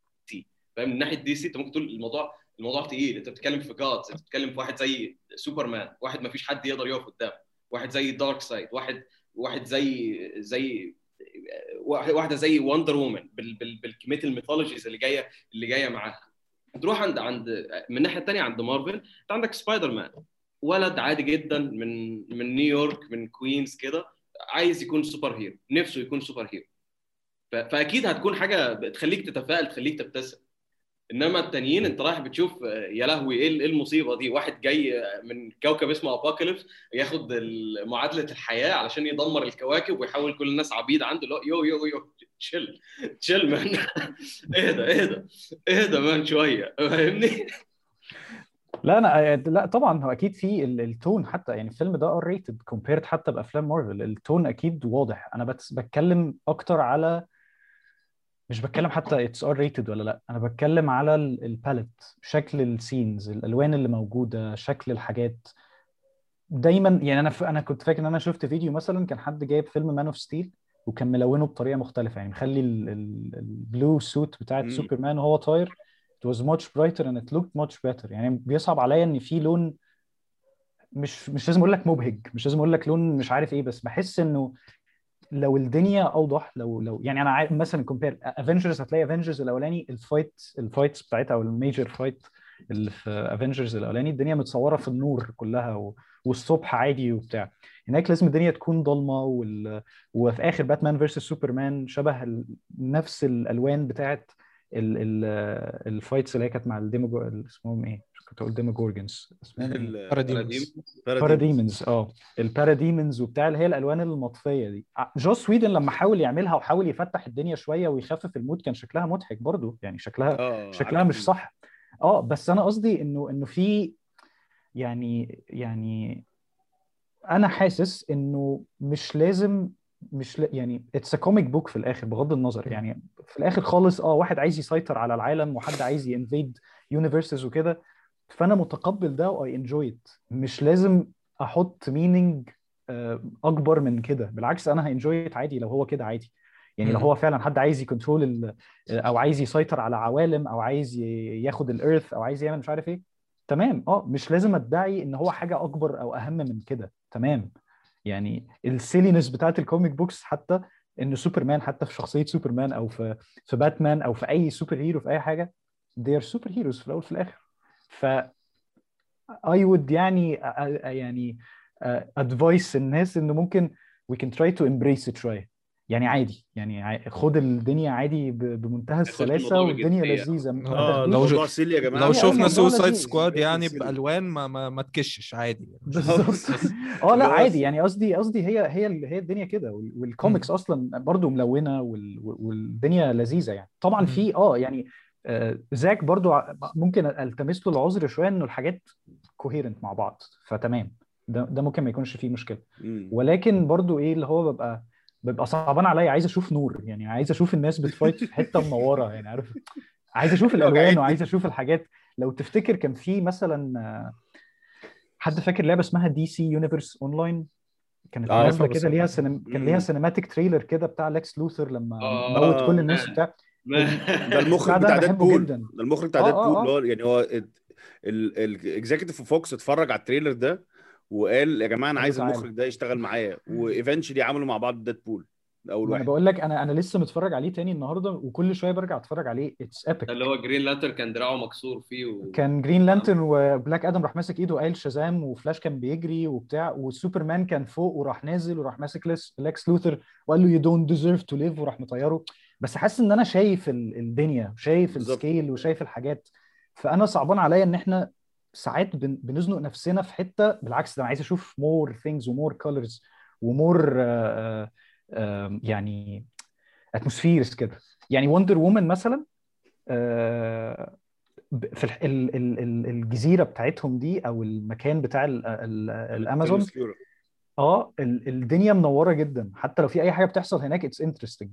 فاهم؟ من ناحية دي سي انت ممكن تقول الموضوع الموضوع تقيل. انت بتتكلم في gods انت بتتكلم في واحد زي سوبرمان واحد ما فيش حد يقدر يقف قدامه واحد زي دارك سايد واحد واحد زي زي واحدة زي وندر وومن بالكمية ال mythologies اللي جاية اللي جاية معاها. تروح عند عند من الناحية الثانية عند مارفل انت عندك سبايدر مان ولد عادي جدا من من نيويورك من كوينز كده عايز يكون super hero نفسه يكون super hero فأكيد هتكون حاجة بتخليك تتفائل تخليك تبتسم. إنما التانيين أنت رايح بتشوف آه، يا لهوي إيه إيه المصيبة دي؟ واحد جاي آه، من كوكب اسمه ابوكاليبس ياخد معادلة الحياة علشان يدمر الكواكب ويحول كل الناس عبيد عنده لا yo yo yo chill chill man اهدى اهدى اهدى man شوية فاهمني؟ لا أنا لا طبعا هو أكيد في ال- ال tone حتى يعني الفيلم ده R-rated compared حتى بأفلام مارفل ال tone أكيد واضح. أنا بتكلم أكتر على مش بتكلم حتى it's R-rated ولا لأ. أنا بتكلم على ال palette شكل ال scenes الالوان اللي موجودة شكل الحاجات. دايما يعني أنا ف... أنا كنت فاكر إن أنا شفت فيديو مثلا كان حد جايب فيلم Man of Steel وكان ملونه بطريقة مختلفة. يعني مخلي ال blue suit بتاعت. سوبرمان وهو طاير. It was much brighter and it looked much better. يعني بيصعب عليا إن في لون مش مش لازم أقول لك مبهج مش لازم أقول لك لون مش عارف إيه بس بحس إنه لو الدنيا أوضح لو لو يعني أنا عارف مثلا compare Avengers هتلاقي Avengers الأولاني ال fight ال fights بتاعتها أو ال major fight اللي في Avengers الأولاني الدنيا متصورة في النور كلها و... والصبح عادي وبتاع هناك لازم الدنيا تكون ضلمة وال... وفي آخر باتمان versus سوبرمان شبه ال... نفس الألوان بتاعت ال... ال... ال fights اللي هي كانت مع الديمو اسمهم إيه؟ كنت أقول إيه؟ Paradems Parademons آه. ال Parademons وبتاع اللي هي الألوان المطفية دي. ع- جوس ويدن لما حاول يعملها وحاول يفتح الدنيا شوية ويخفف ال mood كان شكلها مضحك برضو. يعني شكلها آه شكلها مش صح. آه بس أنا قصدي إنه إنه في يعني يعني أنا حاسس إنه مش لازم مش ل... يعني it's comic book في الآخر بغض النظر. يعني في الآخر خالص آه واحد عايز يسيطر على العالم وحد عايز ي invade universes وكده. فأنا متقبل ده و I enjoy it مش لازم أحط meaning أكبر من كده. بالعكس أنا ه enjoy it عادي لو هو كده عادي. يعني لو. هو فعلا حد عايز ي control ال... أو عايز يسيطر على عوالم أو عايز ياخد ال Earth أو عايز يعمل مش عارف إيه تمام. آه مش لازم أدعي إن هو حاجة أكبر أو أهم من كده. تمام. يعني ال silliness بتاعت ال comic books حتى إن سوبرمان حتى في شخصية سوبرمان أو في في باتمان أو في أي superhero في أي حاجة they are superheroes في الأول وفي الآخر. ف I would يعني يعني advise الناس انه ممكن we can try to embrace it شوية. يعني عادي. يعني خد الدنيا عادي بمنتهى السلاسة والدنيا. لذيذة. آه، تاخدوش- لو silly يا جماعة. لو شفنا Suicide. Squad يعني. بألوان ما ما, ما تكشش عادي. بالظبط. آه لا عادي. يعني قصدي قصدي هي هي هي الدنيا كده. وال- والكوميكس أصلا برضو ملونة وال- والدنيا لذيذة يعني. طبعا. في آه يعني زاك برضو ممكن التمس له العذر شوية إنه الحاجات coherent مع بعض فتمام ده ده ممكن ما يكونش فيه مشكلة. ولكن برضو إيه اللي هو ببقى ببقى صعبان عليا عايز أشوف نور يعني عايز أشوف الناس بت fight في حتة منوره يعني عارف عايز أشوف الألوان. وعايز أشوف الحاجات لو تفتكر كان في مثلا آه، حد فاكر لعبة اسمها DC Universe Online كانت آه، نازله كده ليها سينم... كان ليها. cinematic trailer كده بتاع ليكس لوثر لما آه. موت كل الناس وبتاع ده المخرج بتاع بحبه Deadpool جدا. ده المخرج بتاع آه، Deadpool آه، آه. اللي هو يعني هو ال executive في Fox اتفرج على ال trailer ده وقال يا جماعة أنا عايز. المخرج ده يشتغل معايا و eventually عملوا مع بعض Deadpool ده أول أنا واحد بقول لك أنا أنا لسه متفرج عليه تاني النهارده وكل شوية برجع أتفرج عليه it's epic اللي هو Green Lantern كان دراعه مكسور فيه و... كان Green Lantern و Black Adam راح ماسك إيده قايل شازام وفلاش كان بيجري وبتاع وسوبرمان كان فوق وراح نازل وراح ماسك ليكس لوثر وقال له you don't deserve to live وراح مطيره بس حاسس إن أنا شايف ال- الدنيا شايف. ال scale وشايف الحاجات فأنا صعبان عليا إن إحنا ساعات بن- بنزنق نفسنا في حتة بالعكس ده أنا عايز أشوف more things و more colors و more يعني atmospheres كده يعني Wonder Woman مثلا آه، في الجزيرة بتاعتهم دي أو المكان بتاع ال- ال- الأمازون. آه ال- الدنيا منورة جدا. حتى لو في أي حاجة بتحصل هناك it's interesting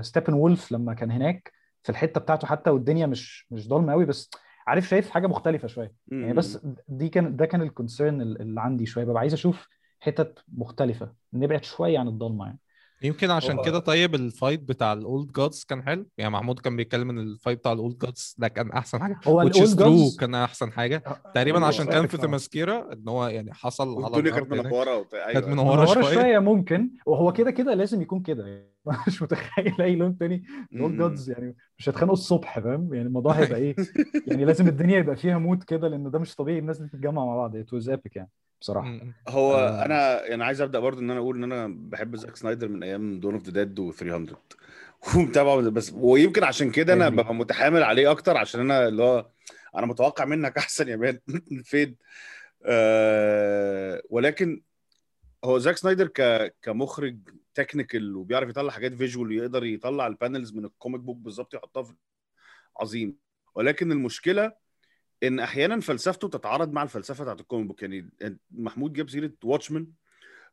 Steppenwolf لما كان هناك في الحتة بتاعته حتى والدنيا مش مش ضلمة قوي بس عارف شايف حاجة مختلفة شوية. يعني. بس دي كان ده كان ال concern اللي عندي شوية. ببقى عايز أشوف حتت مختلفة. نبعد شوية عن الضلمة يعني. يمكن عشان كده طيب ال fight بتاع ال Old Gods كان حلو. يعني محمود كان بيتكلم إن ال fight بتاع ال Old Gods ده كان أحسن حاجة. هو which is ال Old true Gods كان أحسن حاجة. تقريبا هو عشان كان في آه. Themyscira إن هو يعني حصل على كانت الأرض هناك. منوره وبتاع. كانت منوره شوية. شوية ممكن. وهو كده كده لازم يكون كده. يعني مش متخيل أي لون تاني. ال Old. Gods يعني مش هيتخانقوا الصبح فاهم؟ يعني الموضوع هيبقى إيه؟ يعني لازم الدنيا يبقى فيها mood كده لأن ده مش طبيعي. الناس دي تتجمع مع بعض. It was epic يعني. بصراحة. هو آه. أنا يعني عايز أبدأ برضو إن أنا أقول إن أنا بحب زاك سنايدر من أيام Dawn of the Dead و 300 ومتابعه بس ويمكن عشان كده أنا. ببقى متحامل عليه أكتر عشان أنا اللي هو أنا متوقع منك أحسن يا man فين آه ولكن هو زاك سنايدر ك كمخرج technical وبيعرف يطلع حاجات visual ويقدر يطلع ال panels من ال comic book بالظبط يحطها في عظيم ولكن المشكلة إن أحيانا فلسفته تتعارض مع الفلسفة بتاعت ال comic book يعني محمود جاب سيرة Watchmen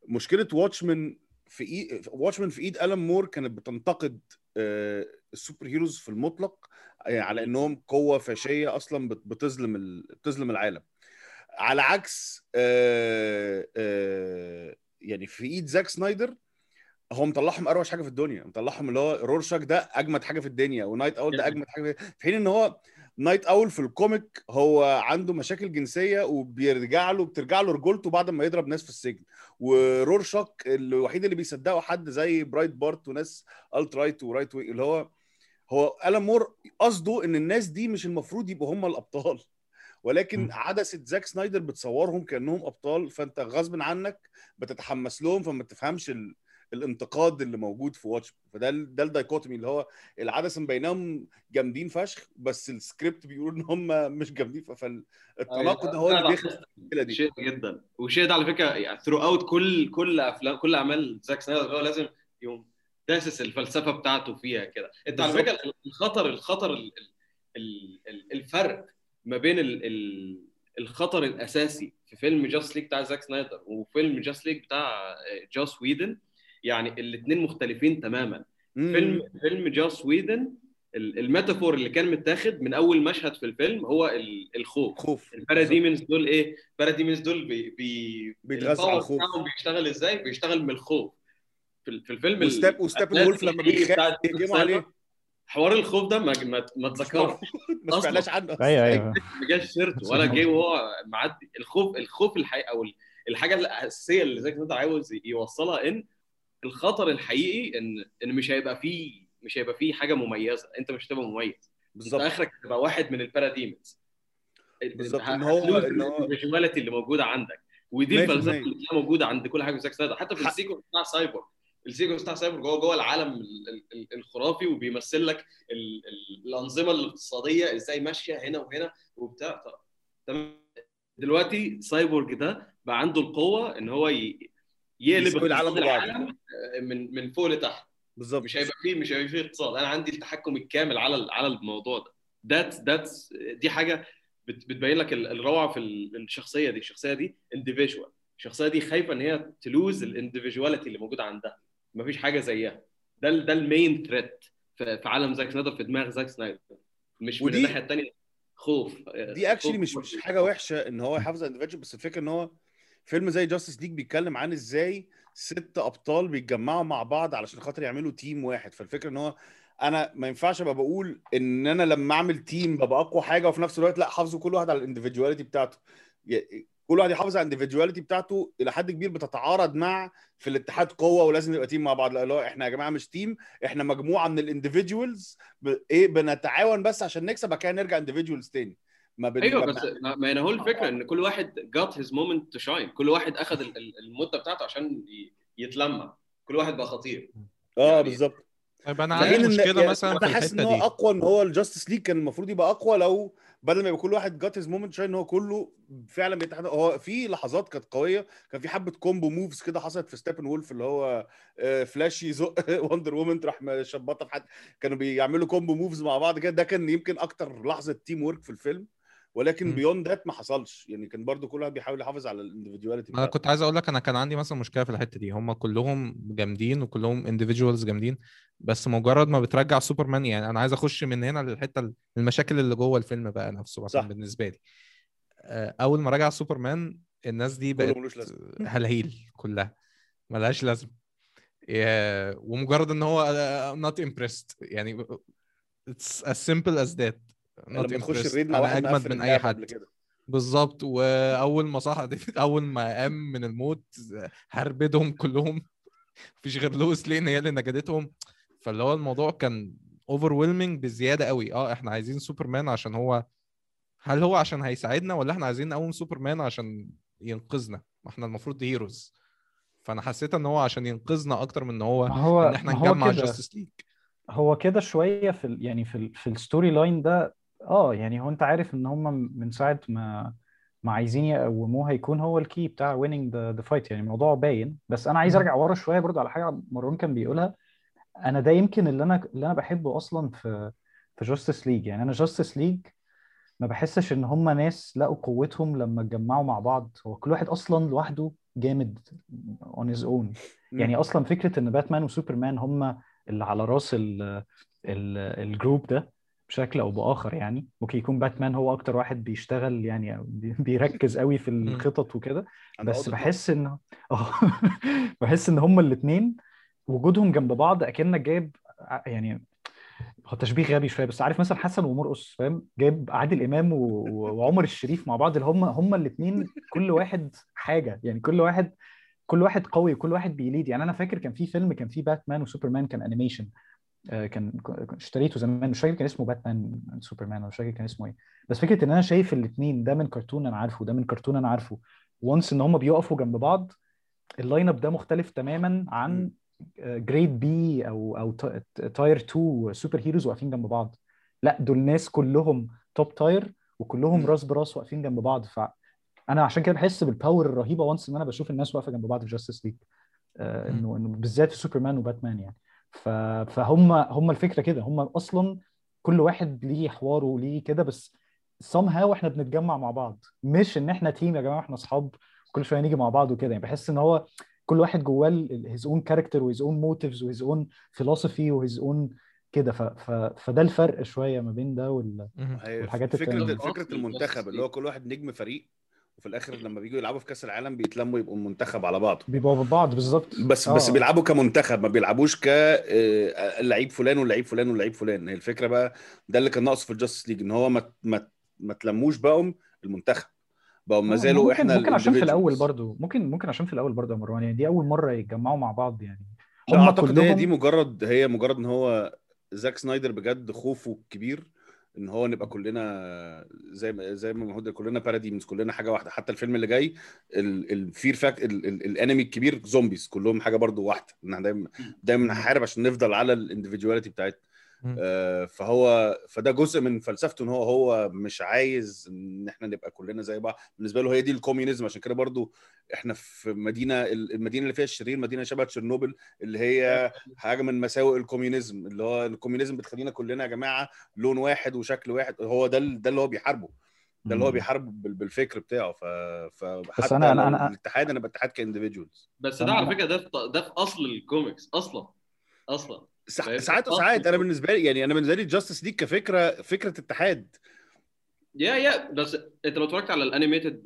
مشكلة Watchmen في ايد Watchmen في إيد Alan Moore كانت بتنتقد آه، ال superheroes في المطلق آه، على إنهم قوة فاشية أصلا بت- بتظلم ال- بتظلم العالم. على عكس آه، آه، يعني في إيد زاك سنايدر هو مطلعهم أروش حاجة في الدنيا. مطلعهم اللي هو رورشاك ده أجمد حاجة في الدنيا ونايت اول ده أجمد حاجة في في حين إن هو نايت أول في ال comic هو عنده مشاكل جنسية وبيرجع له بترجع له رجولته بعد ما يضرب ناس في السجن ورورشاك الوحيد اللي بيصدقه حد زي Breitbart وناس alt-right و right wing اللي هو هو ألان مور قصده إن الناس دي مش المفروض يبقوا هم الأبطال ولكن. عدسة زاك سنايدر بتصورهم كأنهم أبطال فأنت غصب عنك بتتحمس لهم فما تفهمش ال... الانتقاد اللي موجود في واتش فده ده ال dichotomy اللي هو العدسه مبيناهم جامدين فشخ بس السكريبت بيقول إن هم مش جامدين فالتناقض ده هو اللي بيخلق المشكلة دي. شيء جدا. وشيء ده على فكرة يعني throughout كل كل افلام كل أعمال زاك سنايدر هو لازم يقوم داسس الفلسفة بتاعته فيها كده. أنت على. فكرة الخطر الخطر ال- ال- ال- الفرق ما بين ال- ال- الخطر الأساسي في فيلم جاستس ليج بتاع زاك سنايدر وفيلم جاستس ليج بتاع جوس ويدن يعني الاثنين مختلفين تماما. مم. فيلم فيلم جوس ويدن ال- ال metaphor اللي كان متاخد من أول مشهد في الفيلم هو ال- الخوف. خوف. الباراديمونز دول إيه؟ الباراديمونز دول بي بي بيتغذوا على الخوف. بيشتغل إزاي؟ بيشتغل من الخوف. في ال- في الفيلم وستيب وستيبن وولف لما بيخاف عليه. حوار الخوف ده ما ما ما اتذكرش ما سمعناش عنه. أيوه أيوه. ما جاش سيرته. ولا جه وهو معدي. الخوف الخوف الحقيقي أو ال- الحاجة الأساسية اللي زاك سنايدر عاوز يوصلها إن الخطر الحقيقي ان إن مش هيبقى فيه مش هيبقى فيه حاجة مميزة. أنت مش هتبقى مميز. بالظبط. آخرك تبقى واحد من الباراديمونز بالظبط، إن هو- اللي موجودة عندك. ودي 100% الفلسفة اللي موجودة عند كل حاجة في زاك سنايدر حتى في ال sequence بتاع سايبورغ ال sequence بتاع سايبورغ هو جوه العالم ال- ال- ال- الخرافي وبيمثل لك ال- ال- الأنظمة الاقتصادية إزاي ماشية هنا وهنا وبتاع. تمام. دلوقتي سايبورغ ده بقى عنده القوة إن هو ي- يقلب العالم ببعض. آه، من من فوق لتحت. بالظبط. مش هيبقى فيه مش هيبقى فيه اقتصاد. أنا عندي التحكم الكامل على على الموضوع ده. that that دي حاجة بت- بتبين لك ال- الروعة في ال- الشخصية دي. الشخصية دي individual الشخصية دي خايفة إن هي ت lose ال individuality اللي موجودة عندها. مفيش حاجة زيها. ده ده ال main threat في عالم زاك سنايدر في دماغ زاك سنايدر. مش من ودي- الناحية الثانية خوف. دي actually مش مش حاجة وحشة إن هو يحافظ على بس الفكرة إن هو فيلم زي جاستس ليج بيتكلم عن إزاي ست أبطال بيتجمعوا مع بعض علشان خاطر يعملوا team واحد. فالفكرة إن هو أنا ما ينفعش أبقى بقول إن أنا لما أعمل team ببقى أقوى حاجة وفي نفس الوقت لأ حافظوا كل واحد على ال individuality بتاعته. كل واحد يحافظ على ال individuality بتاعته إلى حد كبير بتتعارض مع في الاتحاد قوة ولازم نبقى team مع بعض. لأ لا إحنا يا جماعة مش team إحنا مجموعة من ال individuals. إيه بنتعاون بس عشان نكسب بعد كده نرجع individuals تاني. ما بن... أيوه بس ما ما هنا هو الفكرة إن كل واحد got his moment to shine كل واحد أخذ ال- ال- المدة بتاعته عشان ي- يتلمع. كل واحد بقى خطير. آه يعني- بالظبط. طيب أنا عندي مشكلة يعني مثلا في أنا حاسس إن الحته هو دي. أقوى إن هو الجاستس ليج كان المفروض يبقى أقوى لو بدل ما يبقى كل واحد got his moment shine إن هو كله فعلا بيتحد هو في لحظات كانت قوية. كان في حبة combo moves كده حصلت في ستيبن وولف اللي هو آه، فلاش يزق وندر وومن تروح مشبطه في حد. كانوا بيعملوا combo moves مع بعض كده. ده كان يمكن أكتر لحظة teamwork في الفيلم. ولكن مم. beyond that ما حصلش. يعني كان برضو كل واحد بيحاول يحافظ على ال individuality أنا كنت عايز أقول لك أنا كان عندي مثلا مشكلة في الحتة دي. هم كلهم جامدين وكلهم individuals جامدين بس مجرد ما بترجع سوبرمان يعني أنا عايز أخش من هنا للحتة المشاكل اللي جوه الفيلم بقى نفسه مثلا صح. بالنسبة لي. آه، أول ما رجع سوبرمان الناس دي بقت. هلهيل كلها. ملهاش لازمة. ومجرد إن هو آه، not impressed. يعني it's as simple as that. لما تخش. ال raid مع واحد أجمد من أي حد قبل كده. بالظبط وأول ما صح أول ما قام من الموت هربدهم كلهم مفيش غير لويس لين هي اللي نجدتهم فاللي هو الموضوع كان over بزيادة قوي آه إحنا عايزين سوبرمان عشان هو هل هو عشان هيساعدنا ولا إحنا عايزين نقوم سوبرمان عشان ينقذنا ما إحنا المفروض heroes فأنا حسيت إن هو عشان ينقذنا أكتر من إن هو هو إن إحنا نجمع. جاستس ليج هو كده شوية في ال... يعني في. في ال story line ده آه يعني هو أنت عارف إن هم من ساعة ما ما عايزين يقوموه هيكون هو ال key بتاع winning the fight يعني الموضوع باين. بس أنا عايز. أرجع ورا شوية برضو على حاجة مروان كان بيقولها. أنا ده يمكن اللي أنا اللي أنا بحبه أصلا في في جاستس ليج يعني أنا جاستس ليج ما بحسش إن هم ناس لقوا قوتهم لما اتجمعوا مع بعض. هو كل واحد أصلا لوحده جامد on his own يعني أصلا فكرة إن باتمان وسوبرمان هم اللي على رأس ال ال الجروب ده. بشكل أو بآخر يعني. ممكن يكون باتمان هو أكتر واحد بيشتغل يعني بيركز قوي في الخطط وكده. بس بحس إن آه بحس إن هما الاثنين وجودهم جنب بعض أكنك جايب ع- يعني هو تشبيه غبي شوية. بس عارف مثلا حسن ومرقص فاهم؟ جايب عادل إمام و- وعمر الشريف مع بعض. اللي هم هم الاثنين كل واحد حاجة. يعني كل واحد كل واحد قوي وكل واحد بي lead. يعني أنا فاكر كان في فيلم كان فيه باتمان وسوبرمان كان animation آه، كان كان- اشتريته زمان. مش فاكر كان اسمه باتمان سوبرمان مش فاكر كان اسمه إيه. بس فكرة إن أنا شايف الاثنين ده من كرتون أنا عارفه ده من كرتون أنا عارفه. once إن هم بيقفوا جنب بعض ال lineup ده مختلف تماما عن grade B أو أو tier 2 superheroes واقفين جنب بعض. لأ دول ناس كلهم top tier وكلهم. راس براس واقفين جنب بعض. فانا عشان كده بحس بال power الرهيبة once إن أنا بشوف الناس واقفة جنب بعض في جاستس ليج إنه إنه بالذات في سوبرمان وباتمان يعني. ف... فهم هم الفكرة كده. هم أصلا كل واحد ليه حواره وليه كده بس somehow إحنا بنتجمع مع بعض. مش إن إحنا team يا جماعة إحنا أصحاب كل شوية نيجي مع بعض وكده. يعني بحس إن هو كل واحد جواه his own character و his own motives و his own philosophy و his own كده. ف... ف... فده الفرق شوية ما بين ده وال... والحاجات فكرة التانية. فكرة أصل المنتخب اللي هو كل واحد نجم فريق وفي الآخر لما بييجوا يلعبوا في كأس العالم بيتلموا يبقوا منتخب على بعض. بيبقوا ببعض بالظبط. بس آه. بس بيلعبوا كمنتخب ما بيلعبوش ك آه، اللعيب فلان واللعيب فلان واللعيب فلان. هي الفكرة بقى ده اللي كان ناقص في ال Justice League إن هو ما ما ما تلموش بقوا المنتخب. بقوا ما آه، زالوا إحنا ممكن عشان في الأول. برضو ممكن ممكن عشان في الأول برضو يا مروان يعني دي أول مرة يتجمعوا مع بعض يعني. هم أعتقد كلهم دي مجرد هي مجرد إن هو زاك سنايدر بجد خوفه كبير إن هو نبقى كلنا زي ما زي ما هو كلنا paradigms كلنا حاجة واحدة. حتى الفيلم اللي جاي الفير فاك ال enemy الكبير zombies كلهم حاجة برضو واحدة. إن إحنا دايما دايما نحارب عشان نفضل على ال individuality بتاعتنا. فهو فده جزء من فلسفته إن هو هو مش عايز إن إحنا نبقى كلنا زي بعض. بالنسبة له هي دي ال communism. عشان كده برضو إحنا في مدينة المدينة اللي فيها الشرير مدينة شبه تشيرنوبل اللي هي حاجة من مساوئ ال communism. اللي هو ال communism بتخلينا كلنا يا جماعة لون واحد وشكل واحد. هو ده ده اللي هو بيحاربه. ده اللي هو. بيحارب بال- بالفكر بتاعه. ف فحتى أنا- أنا- لو أنا- الاتحاد أنا باتحاد ك individuals بس ده على فكرة ده في ده في أصل الكوميكس أصلا. أصلا؟ ساعات آه. وساعات. أنا بالنسبة لي يعني أنا بالنسبة لي Justice League كفكره فكرة اتحاد. يا يا بس أنت لو اتفرجت على ال animated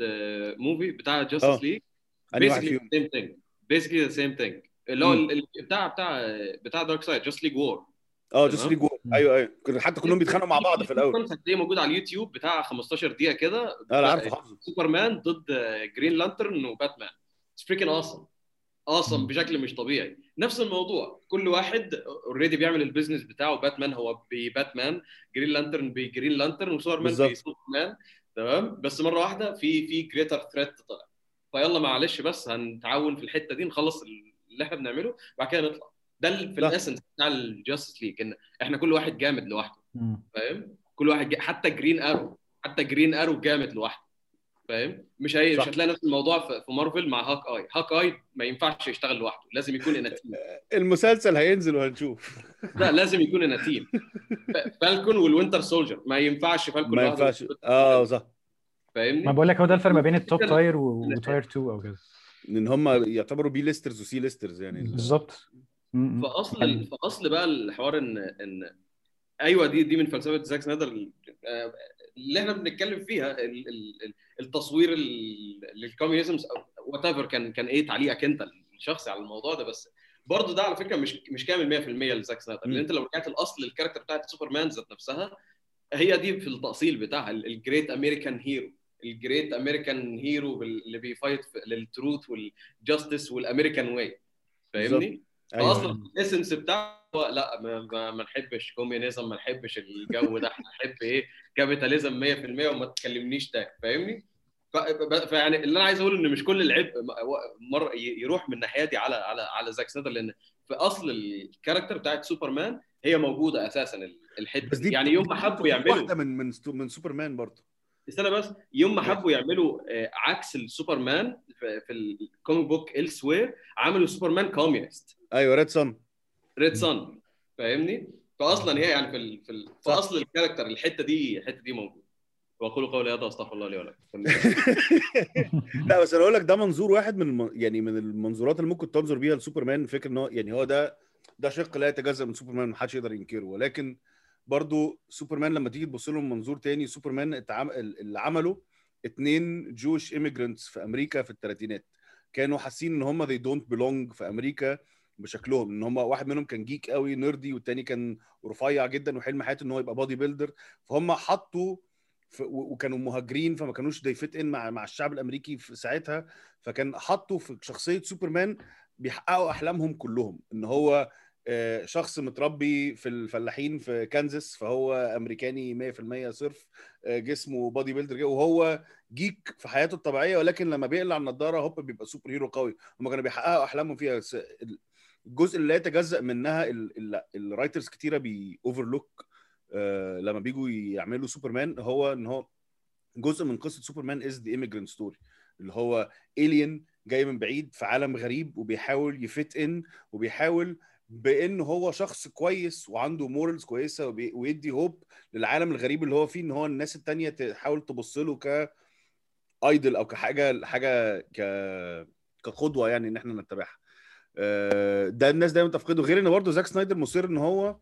movie بتاع آه. Justice League the same thing. Basically the same thing. اللي هو بتاع بتاع بتاع Darkseid Justice League War آه Justice League مم. أيوه أيوه. حتى كلهم بيتخانقوا مع بعض في الأول. هتلاقيه موجود على اليوتيوب بتاع 15 دقيقة كده. آه أنا عارفه حافظه سوبرمان ضد Green Lantern وباتمان it's freaking awesome awesome. بشكل مش طبيعي. نفس الموضوع. كل واحد already بيعمل ال business بتاعه. باتمان هو بباتمان Green Lantern ب Green Lantern وسوبرمان بالظبط. بسوبرمان تمام؟ بس مرة واحدة في في greater threat طلع. فيلا معلش بس هنتعاون في الحتة دي نخلص اللي إحنا بنعمله وبعد كده نطلع. ده في لا. ال essence بتاع ال Justice League إن إحنا كل واحد جامد لوحده. فاهم؟ كل واحد جا... حتى Green Arrow حتى Green Arrow جامد لوحده. فاهم؟ مش هي. مش هتلاقي نفس الموضوع في مارفل مع Hawkeye Hawkeye ما ينفعش يشتغل لوحده لازم يكون in team المسلسل هينزل وهنشوف. لا لازم يكون in team فالكون وال Winter Soldier. ما ينفعش Falcon ما ينفعش. آه صح. ما فاهمني؟ بقول لك هو ده الفرق ما بين ال top tier و tier 2 أو كده. إن هم يعتبروا B-listers و C-listers يعني. بالظبط. فأصل فأصل بقى الحوار ان ان أيوه دي دي من فلسفة زاك سنايدر. آه، اللي إحنا بنتكلم فيها ال- ال- ال- التصوير ال- لل communism whatever كان كان إيه تعليقك أنت الشخصي على الموضوع ده بس برضه ده على فكرة مش مش كامل 100% لزاك سنايدر لأن. أنت لو رجعت الأصل ال character بتاعت سوبرمان ذات نفسها هي دي في التأصيل بتاعها ال great American hero ال great American hero اللي بيفايت للتروث والجاستس والامريكان واي فاهمني؟ أيوه. فأصلا ال essence بتاعه لا ما, نحبش communism ما نحبش الجو ده إحنا نحب إيه؟ capitalism 100% وما تكلمنيش تاني فاهمني؟ فيعني اللي أنا عايز أقوله إن مش كل العبء م- مره ي- يروح من ناحيتي على على على زاك سنايدر لأن في أصل ال character بتاعت سوبرمان هي موجودة أساسا ال- الحتة بس دي دي. يعني يوم ما حبوا يعملوا واحدة من من من سوبرمان برضه. استنى بس يوم ما. حبوا يعملوا آه، عكس السوبرمان في, في ال comic book ال سوير عملوا سوبرمان communist أيوه Red Son Red Son فاهمني؟ فأصلا هي يعني في ال... في, ال... في صح. أصل ال character الحتة دي الحتة دي موجودة. وأقول قولي هذا وأستغفر الله لي ولكم. لا بس أنا أقول لك ده منظور واحد من الم... يعني من المنظورات اللي ممكن تنظر بيها لسوبرمان فكرة إن هو يعني هو ده ده شق لا يتجزأ من سوبرمان محدش يقدر ينكره. ولكن برضو سوبرمان لما تيجي تبص له من منظور تاني سوبرمان. اللي عمله اتنين Jewish immigrants في أمريكا في الثلاثينات كانوا حاسين إن هم they don't belong في أمريكا بشكلهم إن هم واحد منهم كان geek قوي nerdy والتاني كان رفيع جدا وحلم حياته إن هو يبقى bodybuilder فهم حطوا وكانوا مهاجرين فما كانوش they fit in مع مع الشعب الأمريكي في ساعتها فكان حطوا في شخصية سوبرمان بيحققوا أحلامهم كلهم إن هو شخص متربي في الفلاحين في كانزاس فهو أمريكاني 100% صرف آه، جسمه bodybuilder وهو geek في حياته الطبيعية ولكن لما بيقلع النضارة هوب بيبقى superhero قوي. هم كانوا بيحققوا أحلامهم فيها الجزء اللي لا يتجزأ منها ال writers كتيرة بي overlook لما بيجوا يعملوا سوبرمان هو إن هو جزء من قصة سوبرمان is the immigrant story اللي هو alien جاي من بعيد في عالم غريب وبيحاول ي fit in وبيحاول بان هو شخص كويس وعنده morals كويسة ويدي hope للعالم الغريب اللي هو فيه إن هو الناس التانية تحاول تبص له ك idol أو كحاجة حاجة ك كقدوة يعني إن إحنا نتبعها. آه، ده الناس دايما تفقده. غير إن برضه زاك سنايدر مصر إن هو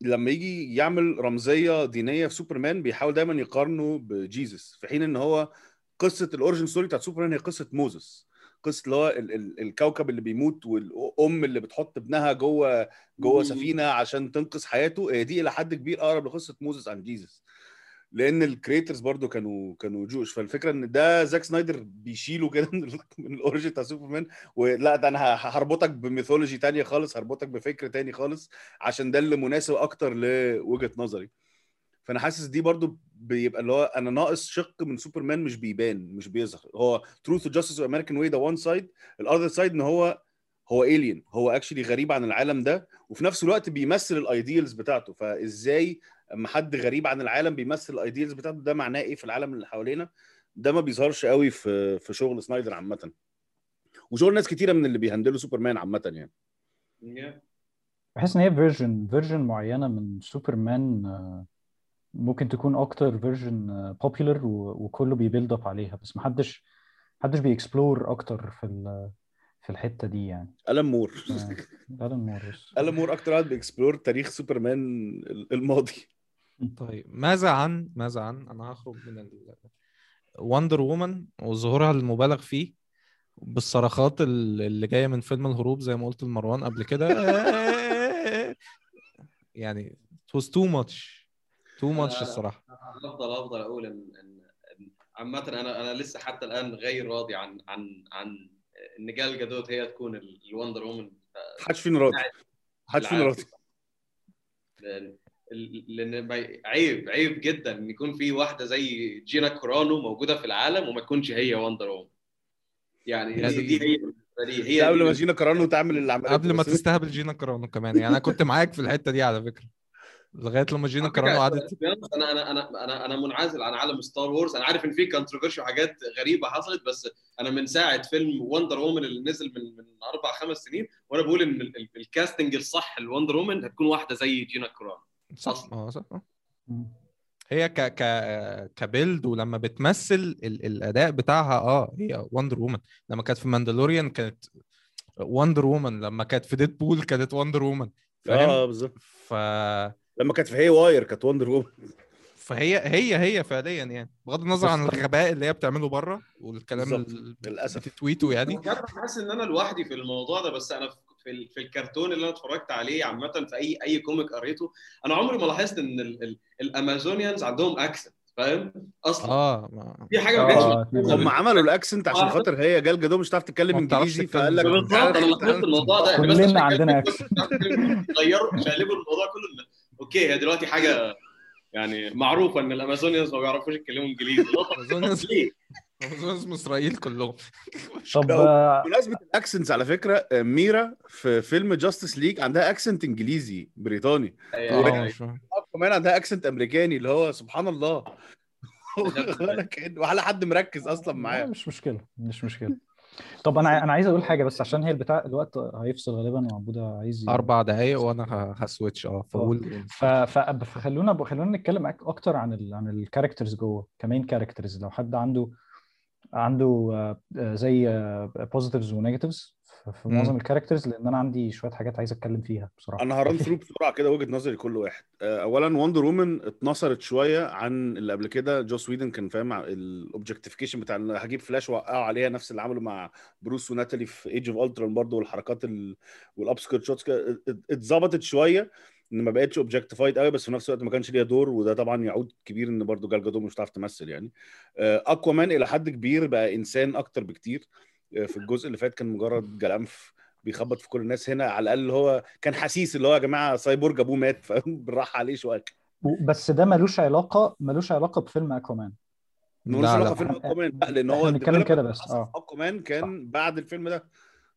لما يجي يعمل رمزية دينية في سوبرمان بيحاول دايما يقارنه بجيزس في حين إن هو قصة ال origin story بتاعت سوبرمان هي قصة Moses قصه اللي هو ال- ال- الكوكب اللي بيموت والأم اللي بتحط ابنها جوه جوه. سفينة عشان تنقذ حياته هي دي إلى حد كبير أقرب لقصة موزس عن Jesus لأن ال creators برضو كانوا كانوا Jewish فالفكرة إن ده زاك سنايدر بيشيله كده من ال- من ال origin بتاع سوبرمان ولا ده أنا هربطك ب mythology تانية خالص هربطك بفكر تاني خالص عشان ده اللي مناسب أكتر لوجهة نظري. فانا حاسس دي برضو بيبقى اللي هو أنا ناقص شق من سوبرمان مش بيبان مش بيظهر. هو truth و justice و American way ده one side ال other side إن هو هو alien هو actually غريب عن العالم ده وفي نفس الوقت بيمثل ال ideals بتاعته. فإزاي أما حد غريب عن العالم بيمثل ال ideals بتاعته؟ ده معناه إيه في العالم اللي حوالينا؟ ده ما بيظهرش قوي في في شغل سنايدر عامة. وشغل ناس كتيرة من اللي بي handle وا سوبرمان عامة يعني. بحس إن هي version version معينة من سوبرمان آه، ممكن تكون أكتر version popular وكله بي build up عليها بس محدش محدش بي explore أكتر في ال- في الحتة دي يعني. ألان مور. ألان مور بس. ألان مور أكتر واحد بي explore تاريخ سوبرمان الماضي. طيب ماذا عن ماذا عن أنا هخرج من ال... وندر وومن وظهورها المبالغ فيه بالصرخات ال- اللي جاية من فيلم الهروب زي ما قلت لمروان قبل كده. يعني it was too much. Too much أنا- الصراحة. أنا افضل افضل أقول إن إن إن عامة أنا أنا لسه حتى الآن غير راضي عن عن عن إن جال جادوت هي تكون ال- الوندر وومن. محدش فينا راضي. محدش فينا راضي. لأن عيب عيب جدا إن يكون في واحدة زي جينا كورانو موجودة في العالم وما تكونش هي وندر وومن. يعني دي, دي هي هي قبل ما جينا كرانو تعمل اللي عملته قبل ما تستهبل جينا كرانو كمان. يعني أنا كنت معاك في الحتة دي على فكرة. لغاية لما جينا كرانو قعدت أنا أنا أنا أنا أنا منعزل عن عالم ستار وورز أنا عارف إن في controversy وحاجات غريبة حصلت بس أنا من ساعة فيلم وندر وومن اللي نزل من من أربع خمس سنين وأنا بقول إن ال- ال- ال casting الصح لوندر وومن هتكون واحدة زي جينا كورانو صح. أصلاً. آه صح. آه. هي ك ك ك build ولما بتمثل ال... الأداء بتاعها آه هي وندر وومن لما كانت في ماندالوريان كانت وندر وومن لما كانت في ديد بول كانت وندر وومن فاهم؟ آه بالظبط. ف لما كانت في هاي واير كانت وندر وومن فهي هي هي فعليا يعني. بغض النظر عن الغباء اللي هي بتعمله بره والكلام للأسف. بتتويته يعني. حاسس إن أنا لوحدي في الموضوع ده بس أنا في ال- في الكرتون اللي أنا اتفرجت عليه عامة في أي أي comic قريته أنا عمري ما لاحظت إن ال- ال- ال Amazonians عندهم accent فاهم؟ أصلا. آه ما... دي حاجة ما آه، كانتش آه، هم عملوا ال accent عشان آه. خاطر هي جال جادوت مش هتعرف تتكلم إنجليزي فقال لك بالظبط أنا لاحظت الموضوع ده. كلنا بس عندنا كده غيروا شقلبوا الموضوع كله okay هي دلوقتي حاجة يعني معروفة إن ال Amazonians ما بيعرفوش يتكلموا إنجليزي. Amazonians- ليه؟ Amazonians إسرائيل كلهم. طب آه، بمناسبة ال accents على فكرة آه، ميرا في فيلم جاستس ليج عندها accent إنجليزي بريطاني. آه مش فاهم. كمان عندها accent أمريكاني اللي هو سبحان الله. ولا حد مركز أصلا معاه. مش مشكلة مش مشكلة. طب أنا أنا عايز أقول حاجة بس عشان هي البتاع الوقت هيفصل غالبا وعبودة عايز ي- أربع دقايق وأنا ه switch آه فاقول ف... ف... فخلونا خلونا نتكلم أكتر عن ال... عن ال characters جوه كمين characters لو حد عنده عنده آه، آه، زي بوزيتيفز ونيجاتيفز في. معظم الكاركترز لأن أنا عندي شوية حاجات عايز أتكلم فيها بصراحة. أنا هران ثرو بسرعة كده وجهة نظري لكل واحد. آه، اولا وندر وومن اتنصرت شوية عن اللي قبل كده. جوس ويدن كان فاهم الاوبجكتيفيكيشن بتاع هجيب فلاش وقعوا عليها نفس اللي عملوا مع بروس وناتالي في ايج اوف الترون برضه والحركات والابسكيرت شوتس اتظبطت شوية إن ما بقتش اوبجكتيفايد قوي بس في نفس الوقت ما كانش ليها دور وده طبعا يعود كبير إن برضه جال جادوت مش هتعرف تمثل يعني. أكوامان إلى حد كبير بقى إنسان أكتر بكتير. آه، في الجزء اللي فات كان مجرد جلانف بيخبط في كل الناس. هنا على الأقل هو كان حسيس اللي هو يا جماعة سايبورج أبوه مات فاهم؟ بالراحة عليه شوية. بس ده ملوش علاقه ملوش علاقة بفيلم أكوامان. ملوش لا علاقة لا. فيلم إحنا- أكوامان. لا لأن هو بنتكلم كده بس، آه آه. أكوامان كان بعد الفيلم ده.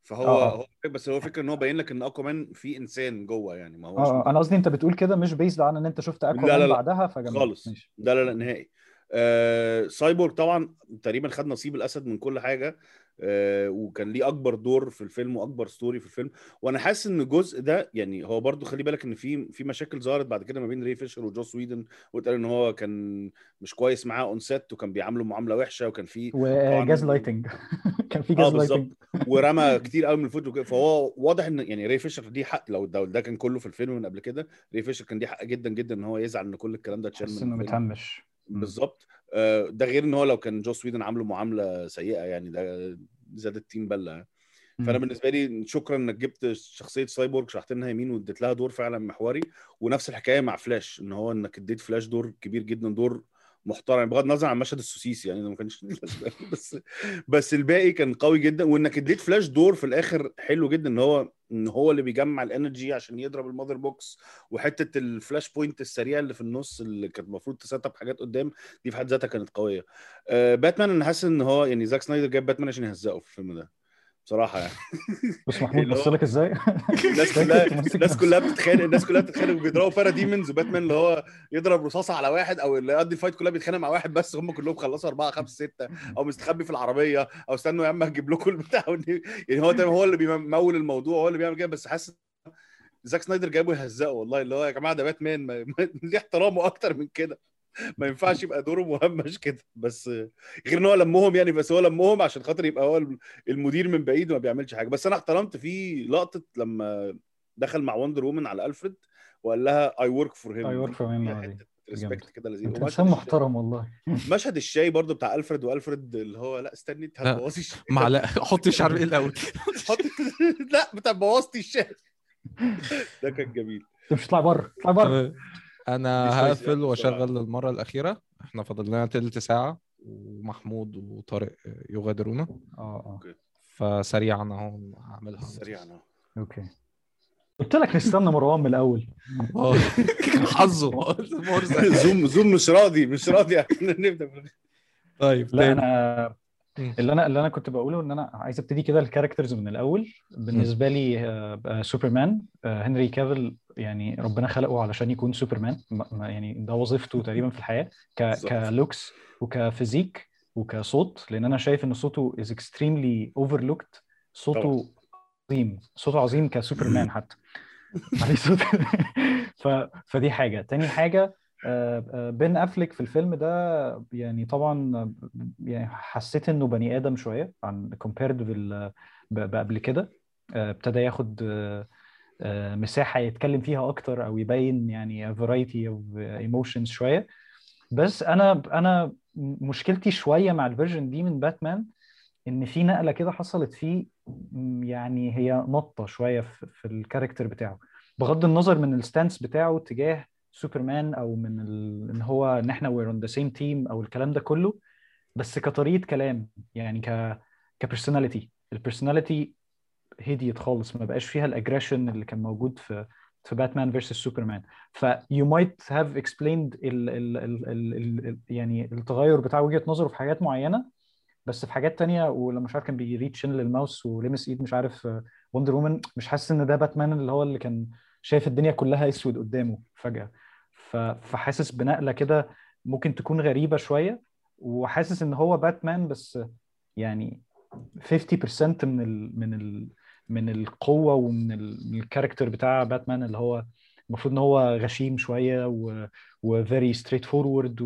فهو آه، آه. هو بس هو فكرة إن هو باين لك إن أكوامان في إنسان جوه يعني. ما هوش آه أنا قصدي أنت بتقول كده مش based على إن أنت شفت أكوامان لا. بعدها فجميل. خالص. ماشي. لا لا لا نهائي. آه سايبورغ طبعا تقريبا خد نصيب الأسد من كل حاجة آه وكان ليه أكبر دور في الفيلم وأكبر ستوري في الفيلم. وأنا حاسس إن الجزء ده يعني هو برضو خلي بالك إن في في مشاكل ظهرت بعد كده ما بين ري فيشر وجوس ويدن واتقال إن هو كان مش كويس معاه اون سيت وكان بيعامله معاملة وحشة وكان في وجاز طبعاً- لايتنج كان في جاز لايتنج ورمى كتير قوي من الفوت فهو واضح إن يعني ري فيشر دي حق لو ده, ده كان كله في الفيلم من قبل كده ري فيشر كان ليه حق جدا جدا إن هو يزعل إن كل الكلام ده اتشال بس من إنه مهمش. بالظبط. آه، ده غير إن هو لو كان جوس ويدن عامله معاملة سيئة يعني ده زاد الطين بلة. فأنا. بالنسبة لي شكرا إنك جبت شخصية سايبورغ شرحت لنا يمين واديت لها دور فعلا محوري. ونفس الحكاية مع فلاش إن هو إنك اديت فلاش دور كبير جدا دور محترم بغض النظر عن مشهد السوسيس يعني ما كانش بس بس الباقي كان قوي جدا وإنك اديت فلاش دور في الآخر حلو جدا إن هو إن هو اللي بيجمع ال energy عشان يضرب ال mother box وحتة ال flashpoint السريعه اللي في النص اللي كانت المفروض ت set up حاجات قدام دي في حد ذاتها كانت قوية. آه باتمان أنا حاسس إن هو يعني زاك سنايدر جاب باتمان عشان يهزقه في الفيلم ده. بصراحة يعني. بص محمود بص لك إزاي؟ الناس كلها الناس كلها بتتخانق الناس كلها بتتخانق وبيضربوا parademons وباتمان اللي هو يضرب رصاصة على واحد أو اللي يقضي ال fight كلها بيتخانق مع واحد بس هم كلهم خلصوا أربعة خمسة ستة أو مستخبي في العربية أو استنوا يا عم هجيب لكم البتاع. يعني هو هو اللي بيمول الموضوع هو اللي بيعمل كده بس حاسس زاك سنايدر جابه يهزقه والله اللي هو يا جماعة ده باتمان ما- ما- ليه احترامه أكتر من كده؟ ما ينفعش يبقى دوره مهمش كده. بس غير إن هو لمهم يعني بس هو لمهم عشان خاطر يبقى هو المدير من بعيد وما بيعملش حاجة. بس أنا احترمت في لقطة لما دخل مع وندر وومن على الفريد وقال لها I work for him I work for him، آه، دي. respect كده لذيذ إنسان محترم والله. مشهد الشاي برضو بتاع الفريد والفريد اللي هو لأ استني انت لا، هتبوظي الشاي. معلقه حط شعر إيه الأول؟ حط لأ بتاع بوظتي الشاي. ده كان جميل. أنت مش تطلع بره. اطلع بره. أنا كويس هقفل يعني وأشغل. للمره الأخيرة. إحنا فاضل لنا تلت ساعة ومحمود وطارق يغادرونا. آه آه. فسريعا أهو هعملها. سريعا أهو. okay. قلت لك نستنى مروان من الأول. آه. حظه. زوم زوم مش راضي مش راضي نبدأ. طيب لا. أنا. اللي أنا اللي أنا كنت بقوله إن أنا عايز أبتدي كده ال characters من الأول. بالنسبة لي سوبرمان هنري كافيل يعني ربنا خلقه علشان يكون سوبرمان. ما- ما- يعني ده وظيفته تقريبا في الحياة ك. ك looks وك physique وكصوت لأن أنا شايف إن صوته is extremely overlooked صوته عظيم. صوته عظيم كسوبرمان حتى. عليه صوت. ف... فدي حاجة. تاني حاجة آه، آه، بين أفليك في الفيلم ده يعني طبعا يعني حسيت إنه بني آدم شوية عن compared بال ب- بقبل كده. آه، ابتدى ياخد مساحة يتكلم فيها أكتر أو يبين يعني variety of emotions شوية. بس أنا أنا مشكلتي شوية مع ال version دي من باتمان إن في نقلة كده حصلت فيه يعني هي نطه شوية في, ال character بتاعه. بغض النظر من ال stance بتاعه تجاه سوبرمان أو من ال... إن هو إن إحنا we're on the same team أو الكلام ده كله بس كطريقة كلام يعني ك ك personality ال personality هديت خالص ما بقاش فيها ال aggression اللي كان موجود في في باتمان versus سوبرمان. ف you might have explained ال ال ال ال ال يعني التغير بتاع وجهة نظره في حاجات معينة بس في حاجات تانية ولما مش عارف كان بيريتشن للماوس ولمس إيد مش عارف وندر وومن مش حاسس إن ده باتمان اللي هو اللي كان شايف الدنيا كلها أسود قدامه فجأة. ف- فحاسس بنقلة كده ممكن تكون غريبة شوية وحاسس إن هو باتمان بس يعني 50% من ال من ال من القوة ومن ال- من ال character بتاع باتمان اللي هو المفروض إن هو غشيم شوية و و very straightforward.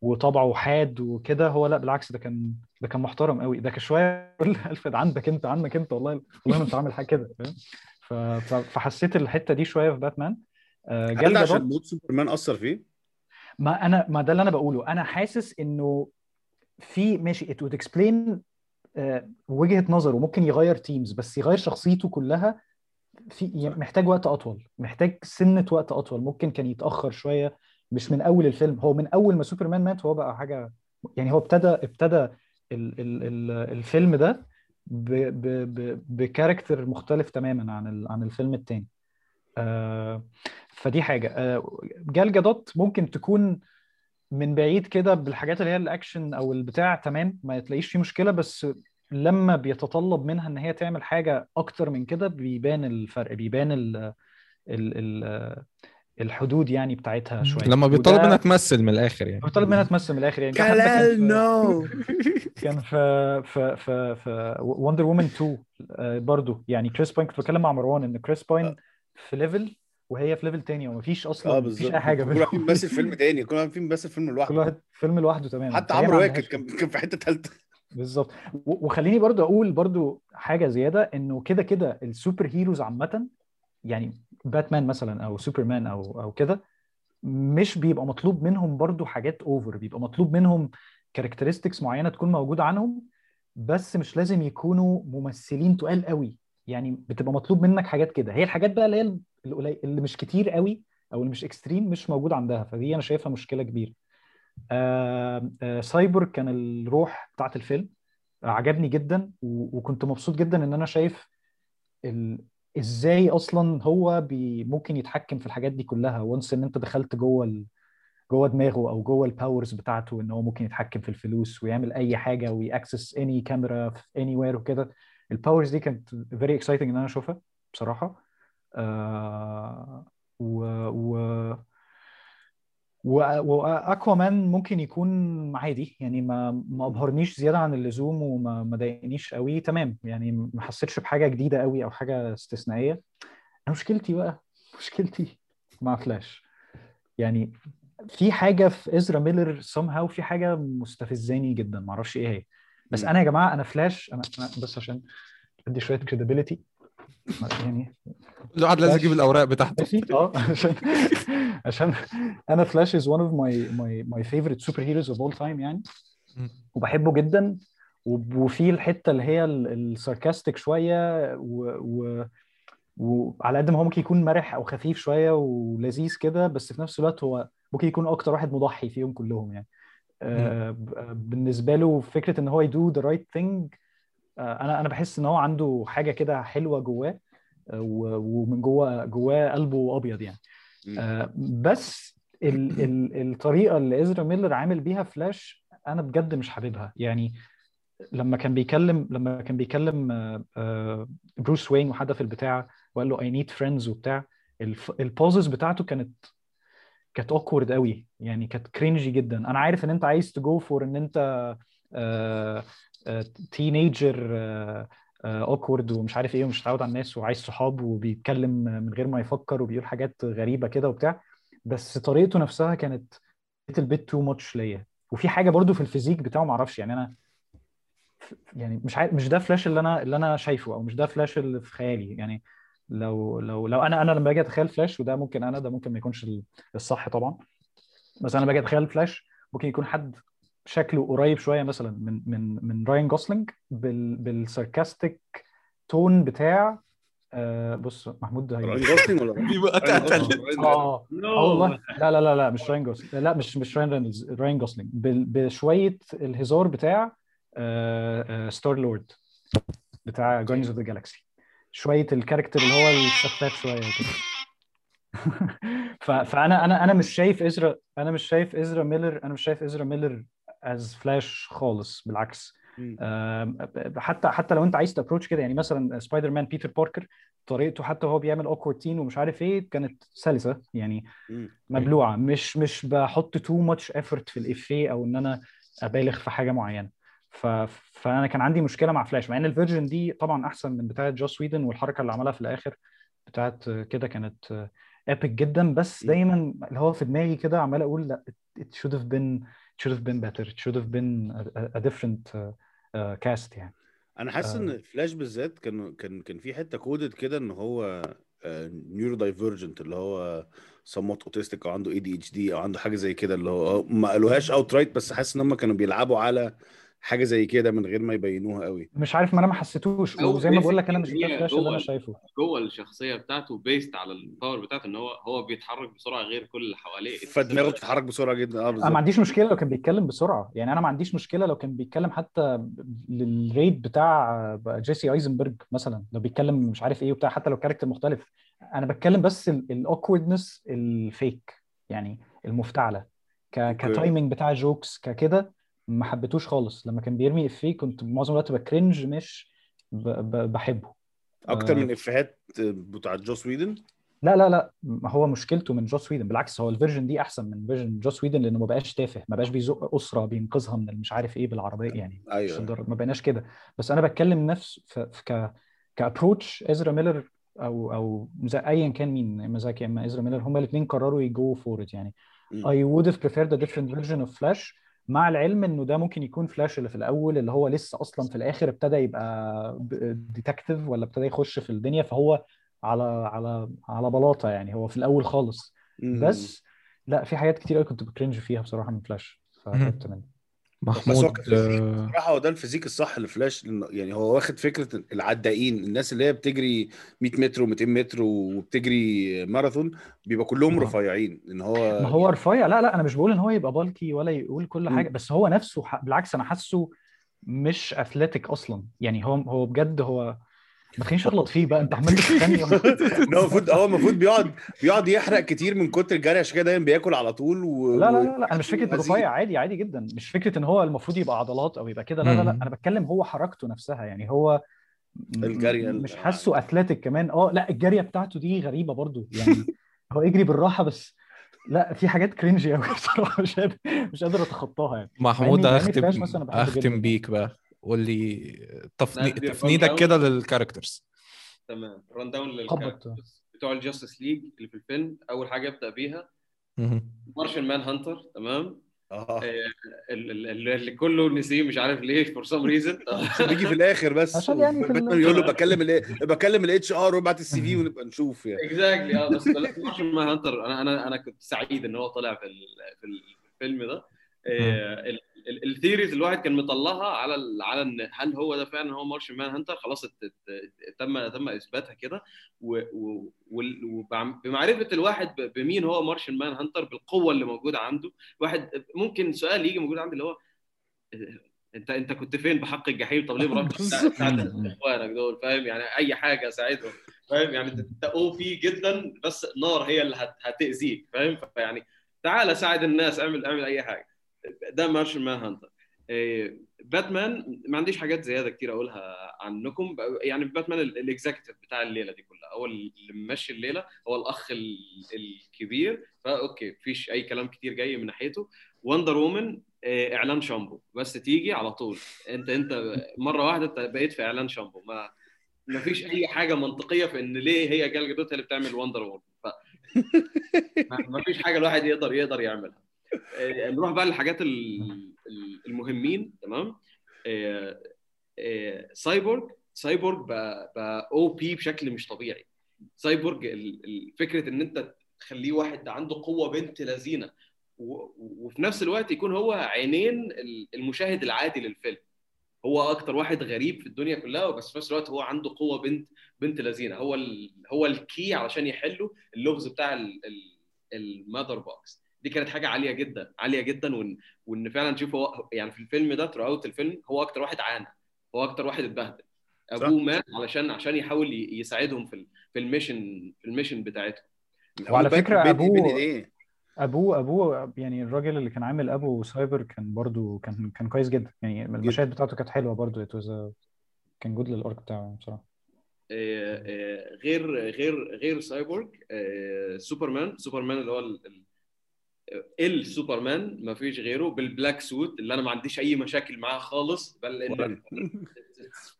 وطبعه حاد وكده. هو لا بالعكس ده كان ده كان محترم قوي. ده كان شوية الفريد عندك أنت عنك أنت والله والله ما أنت عامل حاجة كده فحسيت الحتة دي شوية في باتمان آه، هل ده عشان موت سوبرمان أثر فيه؟ ما أنا ما ده اللي أنا بقوله. أنا حاسس إنه في ماشي it would explain آه، وجهة نظره ممكن يغير teams بس يغير شخصيته كلها في محتاج وقت أطول محتاج سنة وقت أطول ممكن كان يتأخر شوية مش من أول الفيلم. هو من أول ما سوبرمان مات هو بقى حاجة يعني هو ابتدى ابتدى ال ال ال الفيلم ده ب character مختلف تماما عن عن الفيلم التاني. آه فدي حاجة. آه جال جادوت ممكن تكون من بعيد كده بالحاجات اللي هي الاكشن أو البتاع تمام ما تلاقيش فيه مشكلة بس لما بيتطلب منها إن هي تعمل حاجة أكتر من كده بيبان الفرق بيبان ال ال ال الحدود يعني بتاعتها شوية. لما بيطلب منها تمثل من الآخر يعني. بيطلب منها تمثل من الآخر يعني. في- no كان في في في في وندر وومن 2 آه، برضو يعني كريس باين كنت بتكلم مع مروان إن كريس باين في level وهي في level تاني ومفيش أصلا آه مفيش أي حاجة. كل واحد بينهم. بيمثل فيلم تاني كل واحد فيهم بيمثل فيلم كل لوحده واحد فيلم لوحده تماما. حتى عمرو واكد كان كان في حتة ثالثه بالظبط. وخليني برضو أقول برضو حاجة زيادة إنه كده كده ال superheroes عامة يعني باتمان مثلا أو سوبرمان أو أو كده مش بيبقى مطلوب منهم برضو حاجات over بيبقى مطلوب منهم characteristics معينة تكون موجودة عنهم بس مش لازم يكونوا ممثلين تقال قوي. يعني بتبقى مطلوب منك حاجات كده. هي الحاجات بقى اللي هي القليل اللي مش كتير قوي أو اللي مش extreme مش موجود عندها فدي أنا شايفها مشكلة كبيرة. آه، آه، سايبورغ كان الروح بتاعت الفيلم عجبني جدا وكنت مبسوط جدا إن أنا شايف ال... إزاي أصلا هو بي... ممكن يتحكم في الحاجات دي كلها once إن أنت دخلت جوه ال... جوه دماغه أو جوه ال powers بتاعته إن هو ممكن يتحكم في الفلوس ويعمل أي حاجة وي access any camera anywhere وكده. ال powers دي كانت very exciting إن أنا أشوفها بصراحة. و و وأكوامان ممكن يكون عادي. يعني ما ما أبهرنيش زيادة عن اللزوم وما ما ضايقنيش قوي. تمام. يعني ما حسيتش بحاجة جديدة قوي أو حاجة استثنائية. أنا مشكلتي بقى مشكلتي مع فلاش يعني في حاجة في إزرا ميلر somehow في حاجة مستفزاني جدا. ما أعرفش إيه هي. بس. أنا يا جماعة أنا فلاش أنا أنا بس عشان أدي شوية credibility. يعني كل واحد لازم. يجيب الأوراق بتاعته. ماشي؟ آه عشان عشان أنا فلاش is one of my my my favorite superheroes of all time يعني. مم. وبحبه جدا. وفي الحتة اللي هي ال sarcastic شوية. و, وعلى قد ما هو ممكن يكون مرح أو خفيف شوية ولذيذ كده بس في نفس الوقت هو ممكن يكون أكتر واحد مضحي فيهم كلهم يعني. آه، ب- بالنسبة له فكرة إن هو ي do the right thing أنا أنا بحس إن هو عنده حاجة كده حلوة جواه آه، ومن جوه جواه قلبه أبيض يعني. آه، بس ال ال الطريقة اللي إزرا ميلر عامل بيها فلاش أنا بجد مش حاببها. يعني لما كان بيكلم لما كان بيكلم آه، آه، بروس وين وحد في البتاع وقال له I need friends وبتاع ال pauses بتاعته كانت كانت awkward قوي. يعني كانت cringy جدا. أنا عارف إن أنت عايز ت go for إن أنت teenager awkward ومش عارف إيه ومش متعود على الناس وعايز صحاب وبيتكلم من غير ما يفكر وبيقول حاجات غريبة كده وبتاع. بس طريقته نفسها كانت little bit too much ليا. وفي حاجة برضو في ال physique بتاعه ما أعرفش يعني أنا يعني مش عارف مش ده فلاش اللي أنا اللي أنا شايفه أو مش ده فلاش اللي في خيالي. يعني لو لو لو أنا أنا لما باجي أتخيل فلاش وده ممكن أنا ده ممكن ما يكونش ال- الصح طبعا. بس أنا باجي أتخيل فلاش ممكن يكون حد شكله قريب شوية مثلا من من من راين جوسلينج بال بال sarcastic tone بتاع آه بص محمود هي- راين جوسلينج ولا راين آه والله. لا لا لا لا مش راين جوسلينج لا مش مش راين رينولدز راين جوسلينج بال- بشوية الهزار بتاع ستار لورد بتاع Guardians of the Galaxy شوية ال character اللي هو السفاف شوية كده فأنا أنا أنا مش شايف إزرا أنا مش شايف إزرا ميلر أنا مش شايف إزرا ميلر as فلاش خالص بالعكس. حتى حتى لو انت عايز ت approach كده يعني مثلا سبايدر مان بيتر باركر طريقته حتى وهو بيعمل awkward teen ومش عارف إيه كانت سلسة يعني. مبلوعة. مش مش بحط too much effort في الإفيه أو إن أنا أبالغ في حاجة معينة. ف... فأنا كان عندي مشكلة مع فلاش مع إن ال version دي طبعا أحسن من بتاعة جوس ويدن والحركة اللي عملها في الآخر بتاعت كده كانت epic جدا. بس. دايما اللي هو في دماغي كده عمال أقول لا it should have been should have been better it should have been a, a different uh, uh, cast يعني أنا حاسس آه. ان فلاش بالذات كان كان كان في حتة coded كده إن هو neurodivergent اللي هو somewhat autistic أو عنده ADHD أو عنده حاجة زي كده اللي هو ما قالوهاش outright بس حاسس إن هم كانوا بيلعبوا على حاجة زي كده من غير ما يبينوها قوي. مش عارف ما أنا ما حسيتوش. أو وزي ما بقول لك أنا مش ده اللي جوه أنا شايفه. جوه الشخصية بتاعته based على ال power بتاعته إن هو هو بيتحرك بسرعة غير كل اللي حواليه. فدماغه بتتحرك بسرعة جدا. آه أنا ما بالظبط عنديش مشكلة لو كان بيتكلم بسرعة. يعني أنا ما عنديش مشكلة لو كان بيتكلم حتى لل rate بتاع جيسي آيزنبرج مثلا. لو بيتكلم مش عارف إيه وبتاع حتى لو character مختلف. أنا بتكلم بس ال awkwardness ال fake يعني المفتعلة. ك timing بتاع jokes ككده ما حبيتوش خالص. لما كان بيرمي إفيه كنت معظم الوقت ب cringe مش ب... ب... بحبه. أكتر آه، من إفيهات بتاعت جوس ويدن؟ لا لا لا. هو مشكلته من جوس ويدن. بالعكس هو ال version دي أحسن من version جوس ويدن لأنه ما بقاش تافه. ما بقاش بيزق أسرة بينقذها من مش عارف إيه بالعربية يعني. مش أيوه ما بقيناش كده. بس أنا بتكلم نفس في ك ك approach إزرا ميلر أو أو ايا كان مين اما زاك اما إزرا ميلر هما الاثنين قرروا ي go for يعني. I would have preferred a different version of Flash. مع العلم إنه ده ممكن يكون فلاش اللي في الأول اللي هو لسه أصلا في الآخر ابتدى يبقى detective ولا ابتدى يخش في الدنيا فهو على على على بلاطة يعني هو في الأول خالص. بس لا في حاجات كتير قوي كنت ب cringe فيها بصراحة من فلاش فتعبت منه بس هو محمود ك physique آه، بصراحة هو ده ال physique الصح لفلاش لأنه يعني هو واخد فكرة العدائين الناس اللي هي بتجري 100 متر و200 متر وبتجري ماراثون بيبقى كلهم آه. رفيعين إن هو ما هو رفيع لا لا أنا مش بقول إن هو يبقى bulky ولا يقول كل مم. حاجة بس هو نفسه ح- بالعكس أنا حاسه مش athletic أصلا يعني هو هو بجد هو ما تخلينيش اغلط فيه بقى انت عمال هو المفروض هو المفروض بيقعد بيقعد يحرق كتير من كتر الجري عشان كده دايما بياكل على طول و... لا لا لا لا أنا مش فكرة. رفيع عادي عادي جدا مش فكرة إن هو المفروض يبقى عضلات أو يبقى كده لا لا لا. أنا بتكلم هو حركته نفسها يعني هو الجري ال- مش حاسه athletic كمان آه لا الجاريه بتاعته دي غريبة برضو يعني هو يجري بالراحة بس لا في حاجات cringy قوي بصراحة مش قادر مش قادر أتخطاها يعني محمود اختم. أختم بيك بقى قول لي تفني... تفنيدك. كده لل characters تمام run down. لل characters بتوع الجاستس ليج اللي في الفيلم أول حاجة أبدأ بيها. Martian Manhunter تمام؟ ال- ال- ال- اللي كله نسيه مش عارف ليه for some reason بيجي في الآخر بس. عشان يعني باتمان يقول له بكلم ال بكلم ال HR وابعت ال CV ونبقى نشوف يعني. exactly آه بس Martian Manhunter أنا أنا أنا كنت سعيد إن هو طلع في ال- في الفيلم ده. ال theories الواحد كان مطلعها على ال- على إن هل هو ده فعلا هو Martian Manhunter خلاص تم تم إثباتها كده. وبمعرفه الواحد بمين هو Martian Manhunter بالقوة اللي موجودة عنده. واحد ممكن سؤال يجي موجود عندي اللي هو أنت أنت كنت فين بحق الجحيم؟ طب ليه تساعد إخوانك دول؟ فاهم؟ يعني أي حاجة ساعدهم فاهم؟ يعني أنت OP جدا بس النار هي اللي هت- هتأذيك. فاهم؟ فيعني تعال ساعد الناس اعمل اعمل أي حاجة. ده Martian Manhunter إيه، باتمان ما عنديش حاجات زيادة كتير أقولها عنكم. يعني باتمان ال- ال executive بتاع الليلة دي كلها. هو اللي ممشي الليلة هو الأخ ال- الكبير. ف okay مفيش أي كلام كتير جاي من ناحيته. وندر وومن إيه، إعلان شامبو. بس تيجي على طول. انت أنت مرة واحدة أنت بقيت في إعلان شامبو. ما ما فيش أي حاجة منطقية في إن ليه هي جال جادوت اللي بتعمل وندر وومن ما- فيش حاجة الواحد يقدر يقدر يعملها. نروح بقى للحاجات ال- ال- المهمين تمام؟ آه، آه، سايبورغ سايبورغ بقى بقى OP بشكل مش طبيعي. ال- فكرة إن أنت تخليه واحد عنده قوة بنت لذينة وفي نفس الوقت يكون هو alien ال- المشاهد العادي للفيلم. هو أكتر واحد غريب في الدنيا كلها بس في نفس الوقت هو عنده قوة بنت بنت لذينة. هو ال... هو ال key علشان يحلوا اللغز بتاع ال Mother Box دي كانت حاجة عالية جدا عالية جدا وإن وإن فعلا نشوف هو يعني في الفيلم ده throughout الفيلم هو أكتر واحد عانى هو أكتر واحد اتبهدل. أبوه مات علشان عشان يحاول ي- يساعدهم في ال- في ال mission في ال mission بتاعتهم. وعلى أبوه- بين ايديه أبوه أبوه يعني الراجل اللي كان عامل أبو سايبورغ كان برضو كان كان كويس جدا. يعني المشاهد بتاعته كانت حلوة برضو. كان good لل arc بتاعه بصراحة. آه، آه، غير غير غير سايبورغ آه، سوبرمان سوبرمان اللي هو السوبرمان ما فيش غيره بال black suit اللي أنا ما عنديش أي مشاكل معاه خالص بل إن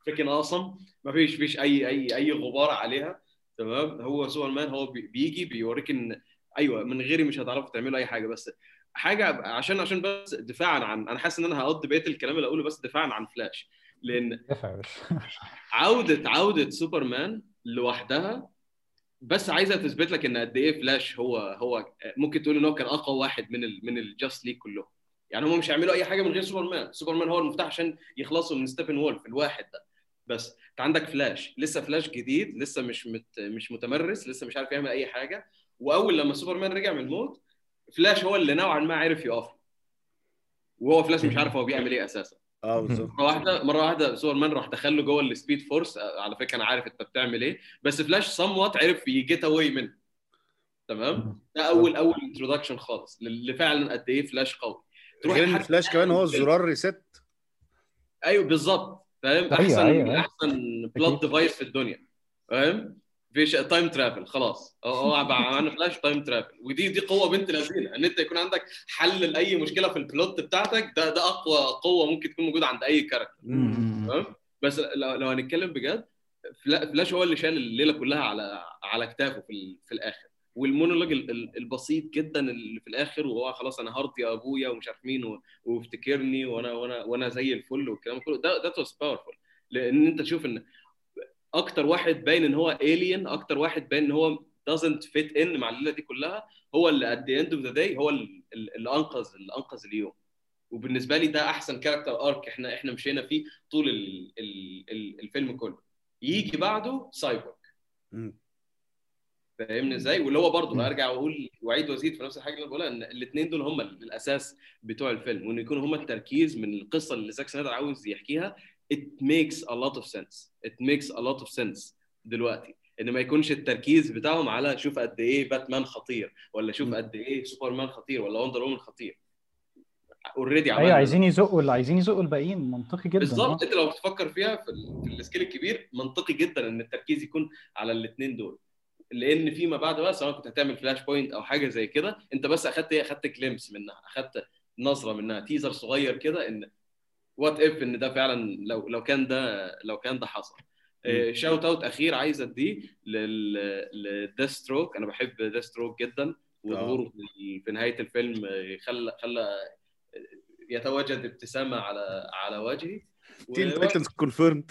freaking awesome ما فيش فيش أي أي أي غبار عليها. تمام؟ هو سوبرمان هو بي- بيجي بيوريك إن أيوه من غيري مش هتعرفوا تعملوا أي حاجة. بس حاجة عشان عشان بس دفاعا عن أنا حاسس إن أنا هقضي بقية الكلام اللي أقوله بس دفاعا عن فلاش. لأن عودة عودة سوبرمان لوحدها بس عايزه تثبت لك إن قد إيه فلاش هو هو ممكن تقول إن هو كان أقوى واحد من ال من ال Justice League كلهم. يعني هم مش هيعملوا أي حاجة من غير سوبرمان. سوبرمان هو المفتاح عشان يخلصوا من ستيبن وولف الواحد ده. بس أنت عندك فلاش. لسه فلاش جديد لسه مش مت مش متمرس لسه مش عارف يعمل أي حاجة. وأول لما سوبرمان رجع من الموت فلاش هو اللي نوعا ما عرف يقف. وهو فلاش مش عارف هو بيعمل إيه أساسا. آه بالظبط. مرة واحدة مرة واحدة سوبرمان راح دخل له جوه ال Speed Force على فكرة أنا عارف أنت بتعمل إيه. بس فلاش سم وات عرف ي get away منه تمام؟ ده أول أول introduction خالص اللي فعلا قد إيه فلاش قوي. غير إن حتى- فلاش كمان هو الزرار reset أيوه بالظبط. فاهم؟ أحسن أيوة، أيوة. أحسن plot device في الدنيا. فاهم؟ فيش time travel خلاص. هو عملنا فلاش time travel ودي دي قوة بنت لذينة إن أنت يكون عندك حل لأي مشكلة في ال plot بتاعتك ده ده أقوى قوة ممكن تكون موجودة عند أي character تمام؟ بس لو, لو هنتكلم بجد فلا- فلاش هو اللي شال الليلة كلها على على كتافه في, في الآخر. والمونولوج ال- ال- البسيط جدا اللي في الآخر وهو خلاص أنا هرضي أبويا ومش عارف مين وافتكرني وأنا وأنا وأنا زي الفل والكلام كله. ده ده was powerful لأن أنت تشوف إن أكتر واحد باين إن هو alien أكتر واحد باين إن هو doesn't fit in مع الليلة دي كلها هو اللي at the end of the day هو ال- ال- اللي انقذ اللي انقذ اليوم وبالنسبة لي ده أحسن character arc إحنا إحنا مشينا فيه طول ال ال ال الفيلم كله يجي بعده سايبورغ. فاهمني إزاي واللي هو. برضه ارجع واقول وأعيد وأزيد في نفس الحاجة اللي بقولها إن الاثنين دول هم الأساس بتوع الفيلم وان يكونوا هم التركيز من القصة اللي زاك سنايدر عاوز يحكيها it makes a lot of sense. It makes a lot of sense دلوقتي. إن ما يكونش التركيز بتاعهم على شوف قد إيه باتمان خطير ولا شوف. قد إيه سوبرمان خطير ولا وندر وومن خطير. already أيوه عايزين يزقوا اللي عايزين يزقوا الباقيين. منطقي جدا بالظبط. آه. أنت لو بتفكر فيها في, ال- في ال scale الكبير منطقي جدا إن التركيز يكون على الاثنين دول. لأن فيما بعد بقى سواء كنت هتعمل Flashpoint أو حاجة زي كده أنت بس أخدت إيه؟ أخدت glimpse منها أخدت نظرة منها teaser صغير كده إن what if إن ده فعلا لو لو كان ده لو كان ده حصل. shout out أخير عايز أديه لديثستروك أنا بحب ديثستروك جدا وظهوره في- في نهاية الفيلم آه، خلى خلى يتواجد ابتسامة على على وجهي. Teen Titans confirmed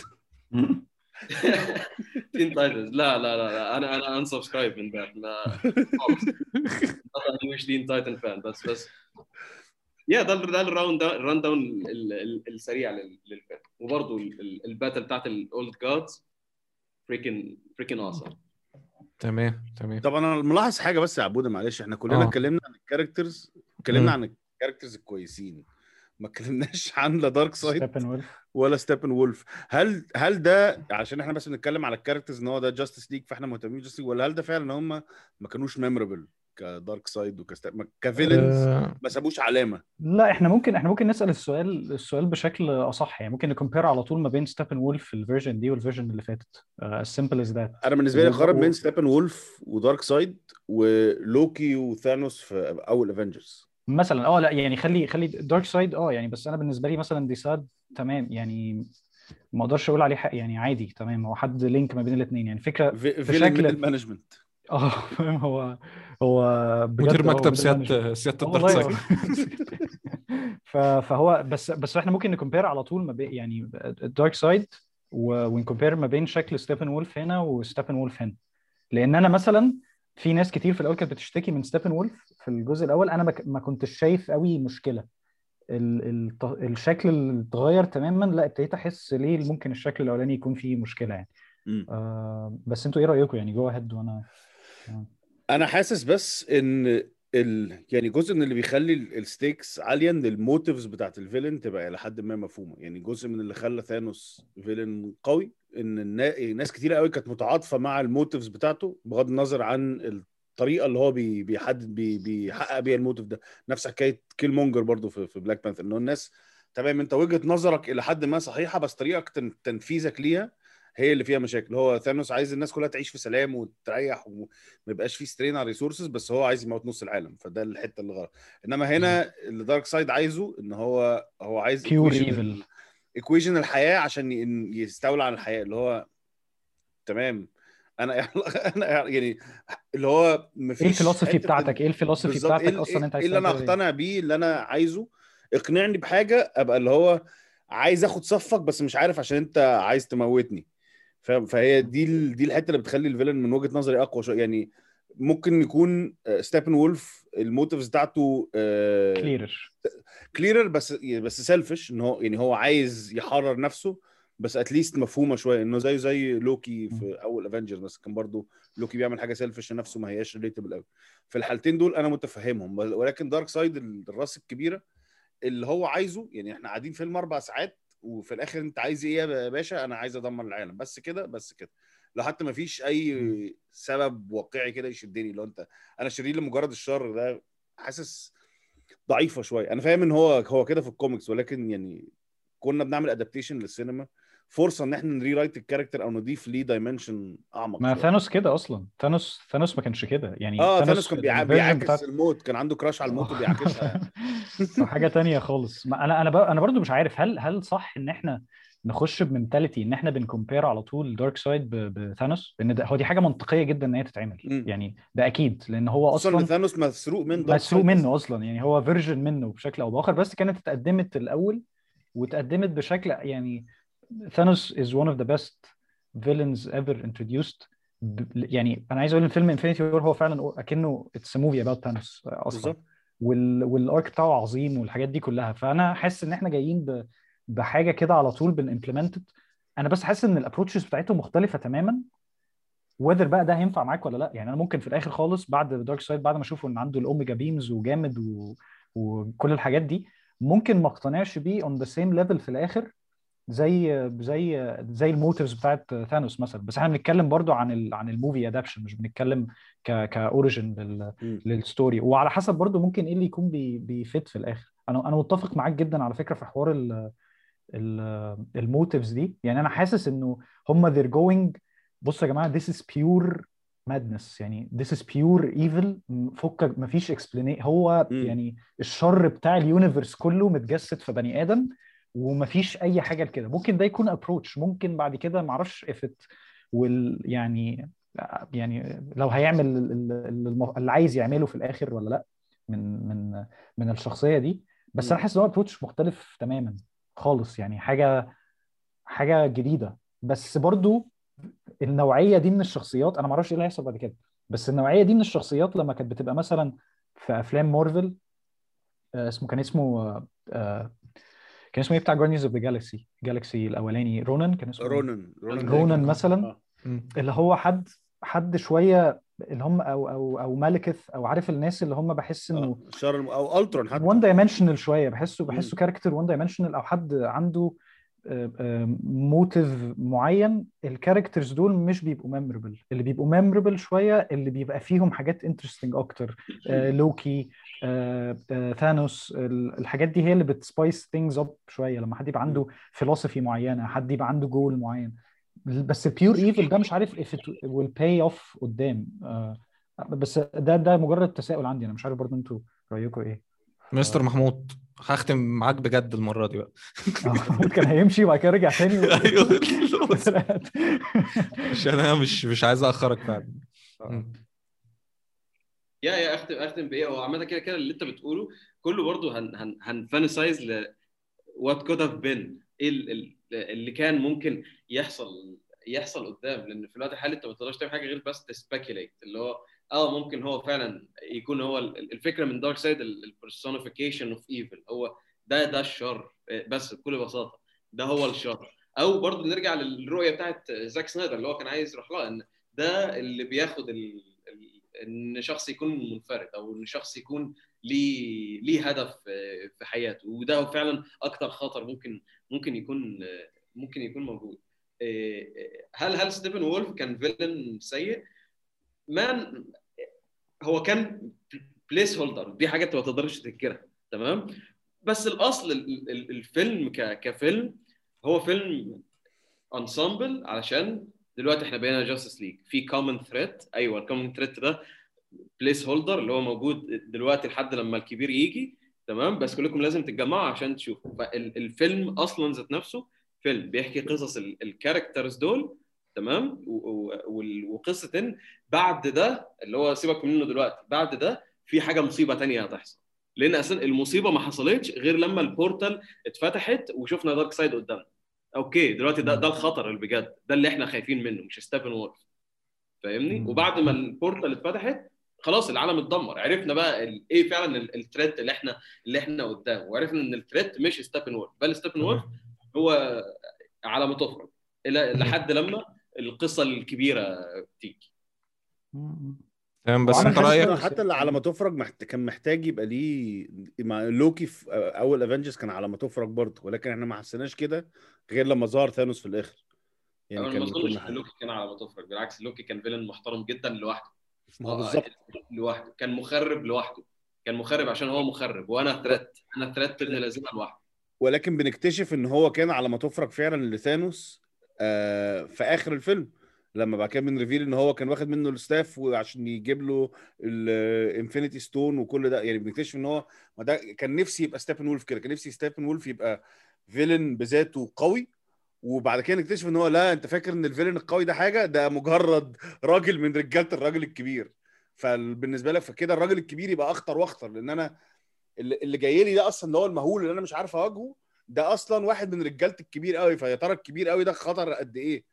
Teen Titans لا لا لا. أنا أنا unsubscribe من ما خالص أنا مش Teen Titan fan بس بس. يا ده ده ال round ال rundown ال- ال- السريع لل- للفيلم وبرضه ال battle بتاعت ال Old Gods freaking freaking awesome تمام تمام. طب أنا ملاحظ حاجة بس يا عبودة معلش. إحنا كلنا آه. اتكلمنا عن ال characters اتكلمنا. عن ال characters الكويسين. ما اتكلمناش عن لا دارك سايد ولا ستيبن وولف هل هل ده عشان إحنا بس بنتكلم على ال characters إن هو ده جاستس ليج فإحنا مهتمين بجاستس ليج ولا هل ده فعلا ان هم ما كانوش memorable كدارك سايد وكستيبن ك villains آه، ما سابوش علامة. لا إحنا ممكن إحنا ممكن نسأل السؤال السؤال بشكل أصح يعني ممكن ن compare على طول ما بين ستيبن وولف ال version دي وال version اللي فاتت. as simple as that. أنا بالنسبة لي و- بين ستيبن وولف ودارك سايد ولوكي وثانوس في أول Avengers مثلا آه لا يعني خلي خلي دارك سايد آه يعني بس أنا بالنسبة لي مثلا دارك سايد تمام يعني ما أقدرش أقول عليه حق يعني عادي تمام هو حد link ما بين الاثنين يعني فكرة بشكل- ميدل مانجمنت آه فاهم هو هو مدير مكتب. سيادة سيادة ف- فهو بس بس إحنا ممكن ن compare على طول ما بين يعني الدارك سايد ون compare ما بين شكل ستيفن وولف هنا وستيفن وولف هنا لأن أنا مثلا في ناس كتير في الأول كانت بتشتكي من ستيفن وولف في الجزء الأول أنا ما كنتش شايف قوي مشكلة ال ال الشكل اللي اتغير تماما لا ابتديت أحس ليه ممكن الشكل الأولاني يكون فيه مشكلة يعني. آه بس أنتوا إيه رأيكم يعني go ahead وأنا أنا حاسس بس إن ال... يعني جزء من اللي بيخلي ال- ال stakes عالية إن ال motives بتاعت ال villain تبقى إلى حد ما مفهومة. يعني جزء من اللي خلى ثانوس villain قوي إن النا... ناس كتير قوي كانت متعاطفة مع ال motives بتاعته بغض النظر عن الطريقة اللي هو بي... بيحدد بي... بيحقق بيها ال motive ده. نفس حكاية Killmonger برضو في, في Black Panther إن الناس تمام أنت وجهة نظرك إلى حد ما صحيحة بس طريقة تن... تنفيذك ليها هي اللي فيها مشاكل. هو ثانوس عايز الناس كلها تعيش في سلام وتريح وما يبقاش في strain على ال resources بس هو عايز يموت نص العالم. فده الحتة اللي غلط. إنما هنا اللي دارك سايد عايزه إن هو هو عايز equation- evil. equation الحياة عشان يستولى على الحياة. اللي هو تمام. أنا أنا يعني اللي هو مفيش إيه ال philosophy حتة بتاعتك؟ إيه ال philosophy بالظبط. بتاعتك إيه أصلا أنت إيه عايز اللي أنا ليه؟ أقتنع بيه اللي أنا عايزه. اقنعني بحاجة أبقى اللي هو عايز آخد صفك بس مش عارف عشان أنت عايز تموتني. فاهم؟ فهي دي ال- دي الحتة اللي بتخلي ال villain من وجهة نظري أقوى شوية. يعني ممكن يكون ستيبن وولف ال motives بتاعته clearer clearer بس بس selfish إن هو يعني هو عايز يحرر نفسه بس at least مفهومة شوية. إنه زيه زي لوكي في أول Avengers بس كان برضو لوكي بيعمل حاجة selfish لنفسه ما هياش relatable قوي في الحالتين دول أنا متفهمهم. ولكن دارك سايد الرأس الكبيرة اللي هو عايزه يعني إحنا قاعدين فيلم أربع ساعات وفي الآخر أنت عايز إيه يا باشا؟ أنا عايز أدمر العالم. بس كده بس كده. لو حتى ما فيش أي سبب واقعي كده يشدني لو أنت أنا شرير لمجرد الشر ده حاسس ضعيفة شوية. أنا فاهم إن هو هو كده في الكوميكس ولكن يعني كنا بنعمل adaptation للسينما فرصة إن إحنا ن rewrite ال character أو نضيف ليه dimension أعمق ما. ثانوس كده أصلا. ثانوس ثانوس ما كانش كده. يعني آه ثانوس كان بيعاكس بتاعت- الموت. كان عنده crush على الموت وبيعاكسها. حاجة تانية خالص ما أنا أنا. أنا برضو مش عارف هل هل صح إن إحنا نخش ب mentality إن إحنا بن compare على طول دارك سايد. بثانوس لأن ده هو دي حاجة منطقية جدا إن هي تتعمل مم. يعني ده أكيد لأن هو إن أصلا ثانوس مسروق من دارك مسروق منه أصلا يعني هو version منه بشكل أو بآخر بس كانت اتقدمت الأول واتقدمت بشكل يعني ثانوس is one of the best villains ever introduced ب- يعني أنا عايز أقول إن فيلم Infinity War هو فعلا أكنه it's movie about ثانوس أصلا بالظبط وال arc بتاعه عظيم والحاجات دي كلها. فأنا حاسس إن إحنا جايين. بحاجة كده على طول بن implement أنا بس حاسس إن ال approaches بتاعتهم مختلفة تماما. whether بقى ده هينفع معاك ولا لأ. يعني أنا ممكن في الآخر خالص بعد دارك سايد بعد ما أشوفه إن عنده ال Omega Beams وجامد و... وكل الحاجات دي ممكن ما أقتنعش بيه on the same level في الآخر. زي زي زي ال motives بتاعت ثانوس مثلا. بس إحنا بنتكلم برضو عن ال عن ال movie adaptation مش بنتكلم ك ك origin لل. لل story وعلى حسب برضو ممكن إيه اللي يكون بي بي fit في الآخر. أنا أنا متفق معاك جدا على فكرة في حوار ال ال motives دي. يعني أنا حاسس إنه هم they're going بصوا يا جماعة this is pure madness. يعني this is pure evil. م- فكك مفيش explanation. هو مم. يعني الشر بتاع ال universe كله متجسد في بني آدم. ومفيش أي حاجة لكده. ممكن ده يكون approach ممكن بعد كده معرفش it will يعني يعني لو هيعمل ال- ال- ال- اللي عايز يعمله في الآخر ولا لأ من من من الشخصية دي. بس أنا. حاسس إن هو approach مختلف تماما خالص. يعني حاجة حاجة جديدة. بس برضو النوعية دي من الشخصيات أنا ما أعرفش إيه اللي هيحصل بعد كده. بس النوعية دي من الشخصيات لما كانت بتبقى مثلا في أفلام مارفل آه، اسمه كان اسمه آه، آه، كان اسمه إيه بتاع Guardians of the Galaxy Galaxy الأولاني رونان كان اسمه إيه؟ رونن رونان مثلا آه. اللي هو حد حد شوية اللي هم أو أو أو مالكث أو عارف الناس اللي هم بحس انه آه. شر الم- أو Ultron حتى one dimensional شوية بحسه. بحسه character one dimensional أو حد عنده motive معين ال characters دول مش بيبقوا memorable اللي بيبقوا memorable شوية اللي بيبقى فيهم حاجات interesting أكتر. آه، لوكي آه، آه، ثانوس ال- الحاجات دي هي اللي بت spice things up شوية. لما حد يبقى عنده philosophy معينة حد يبقى عنده جول معين. بس ال pure evil ده مش عارف if it will pay off قدام. آه، بس ده ده مجرد تساؤل عندي. أنا مش عارف برضه أنتوا رأيكم إيه. مستر محمود هختم معاك بجد المرة دي بقى. آه، محمود كان هيمشي وبعد كده رجع تاني و... أيوه. عشان أنا مش مش عايز اخرك فعلا. مم. يا يا أختم أختم بإيه؟ هو عامة كده كده اللي أنت بتقوله كله برضه هن هن هن fantasize ل what could have been إيه ال- ال- اللي كان ممكن يحصل يحصل قدام. لأن في الوقت الحالي أنت ما تقدرش تعمل حاجة غير بس تـ speculate اللي هو آه ممكن هو فعلا يكون هو ال- الفكرة من دارك سايد ال personification of evil هو ده ده الشر. بس بكل بساطة ده هو الشر. أو برضه نرجع للرؤية بتاعت زاك سنايدر اللي هو كان عايز يروح لها إن ده اللي بياخد ال... إن شخص يكون منفرد أو إن شخص يكون ليه ليه هدف آه، في حياته. وده فعلا أكتر خطر ممكن ممكن يكون آه، ممكن يكون موجود. آه، هل هل ستيفن وولف كان villain سيء؟ man هو كان placeholder دي حاجة انت ما تقدرش تنكرها تمام؟ بس الأصل ال- ال- الفيلم كفيلم هو فيلم ensemble علشان دلوقتي إحنا بقينا جاستس ليج في common threat أيوه ال common threat ده placeholder اللي هو موجود دلوقتي لحد لما الكبير يجي تمام؟ بس كلكم لازم تتجمعوا عشان تشوفوا. فالفيلم أصلا ذات نفسه فيلم بيحكي قصص ال- ال characters دول تمام؟ وقصة إن بعد ده اللي هو سيبك منه دلوقتي بعد ده في حاجة مصيبة تانية هتحصل. لأن أصلا المصيبة ما حصلتش غير لما ال portal اتفتحت وشفنا دارك سايد قدامنا. okay دلوقتي ده ده الخطر اللي بجد. ده اللي إحنا خايفين منه مش ستيفن وولف فاهمني. وبعد ما ال portal اتفتحت خلاص العالم اتدمر. عرفنا بقى إيه فعلا ال- ال threat اللي إحنا اللي إحنا قدامه. وعرفنا إن ال threat مش ستيفن وولف بل ستيفن وولف هو على ما تفرج إلى لحد لما القصة الكبيرة تيجي تمام بس انت رأيك. حتى اللي على ما تفرج محت... كان محتاج يبقى ليه مع لوكي في أول افنجرز كان على ما تفرج برضه ولكن إحنا ما حسيناش كده غير لما ظهر ثانوس في الآخر. أنا ما كان أظنش لوكي كان على ما تفرج بالعكس لوكي كان villain محترم جدا لوحده. ما هو آه، بالظبط. لوحده كان مخرب لوحده كان مخرب عشان هو مخرب وأنا threat أنا threat ابن لازمه لوحده. ولكن بنكتشف إن هو كان على ما تفرج فعلا لثانوس آه في آخر الفيلم لما بعد كده بن reveal إن هو كان واخد منه ال staff وعشان يجيب له ال infinity stone وكل ده يعني بنكتشف إن هو ما ده كان نفسي يبقى ستيفن وولف كده كان نفسي ستيفن وولف يبقى villain بذاته قوي وبعد كده نكتشف إن هو لا أنت فاكر إن ال villain القوي ده حاجة؟ ده مجرد راجل من رجالة الراجل الكبير. فبالنسبه لك فكده الراجل الكبير يبقى أخطر وأخطر لأن أنا اللي اللي جاي لي ده أصلا اللي هو المهول اللي أنا مش عارف أواجهه ده أصلا واحد من رجالة الكبير قوي فيا ترى الكبير قوي ده خطر قد إيه؟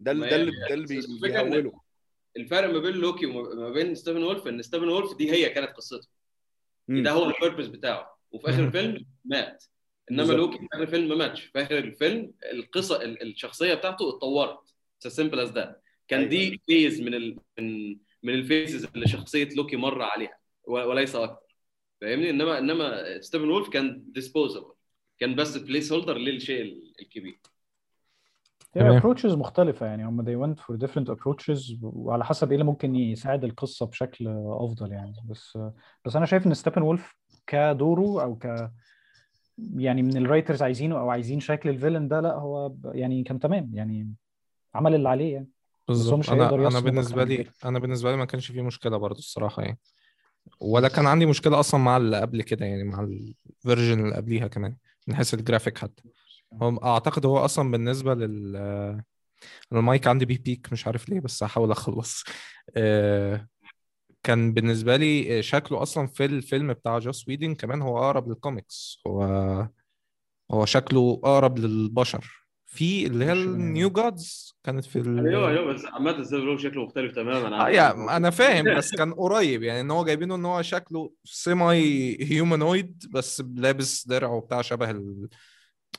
ده اللي ما ده اللي ده اللي بي- بس الفكرة إن- بيهوله. الفرق ما بين لوكي وما بين ستيفن وولف إن ستيفن وولف دي هي كانت قصته. ده هو ال purpose بتاعه. وفي آخر. الفيلم مات. إنما بالظبط. لوكي في آخر الفيلم ما ماتش. في آخر الفيلم القصة ال- الشخصية بتاعته اتطورت. simple as that كان أيوة. دي phase من ال... من من ال phases اللي شخصية لوكي مر عليها. وليس أكتر. فاهمني؟ انما إنما ستيفن وولف كان disposable كان بس placeholder للشيء ال- الكبير. هي تمام. approaches مختلفة يعني. هم they went for different approaches وعلى حسب إيه اللي ممكن يساعد القصة بشكل أفضل يعني. بس بس أنا شايف إن ستيفن وولف كدوره أو ك يعني من ال writers عايزينه أو عايزين شكل ال villain ده لا هو يعني كان تمام يعني. عمل اللي عليه يعني. هو بالظبط. مش أنا هيقدر أنا بالنسبة لي. أنا بالنسبة لي ما كانش فيه مشكلة برضه الصراحة يعني. ولا كان عندي مشكلة أصلا مع اللي قبل كده يعني مع ال version اللي قبليها كمان. من حيث الجرافيك حتى. هو أعتقد هو أصلا بالنسبة لل المايك عندي بي peak مش عارف ليه بس هحاول أخلص. آه، كان بالنسبة لي شكله أصلا في الفيلم بتاع جوس ويدن كمان هو أقرب للكوميكس هو هو شكله أقرب للبشر. في اللي هي النيو جادز كانت في ال... أيوه أيوه بس عامة ستيفن وولف شكله مختلف تماما آه يا أنا فاهم بس كان قريب يعني إن هو جايبينه إن هو شكله سيماي هيومانويد بس لابس درع وبتاع شبه ال...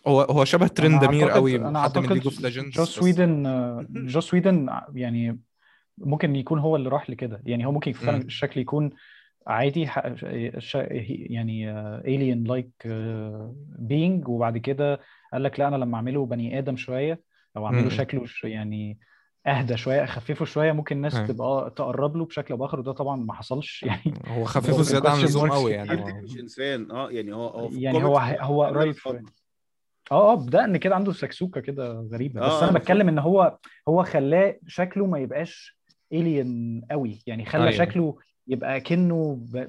هو هو شبه ترندمير قوي أنا حد من ليج اوف ليجندز جوس ويدن آه، جوس ويدن يعني ممكن يكون هو اللي راح لكده. يعني هو ممكن فعلا. الشكل يكون عادي يعني alien like being. وبعد كده قال لك لا أنا لما أعمله بني آدم شوية أو أعمله مم. شكله يعني أهدى شوية أخففه شوية ممكن الناس أيوة. تبقى تقرب له بشكل أو بآخر. وده طبعا ما حصلش يعني هو خففه زيادة عن اللزوم قوي يعني. مش إنسان. آه يعني هو هو يعني هو هو قريب آه آه بدقن كده عنده سكسوكة كده غريبة. بس آه، أنا آه، بتكلم إن هو هو خلاه شكله ما يبقاش alien قوي يعني خلى أيوة. شكله يبقى كأنه ب...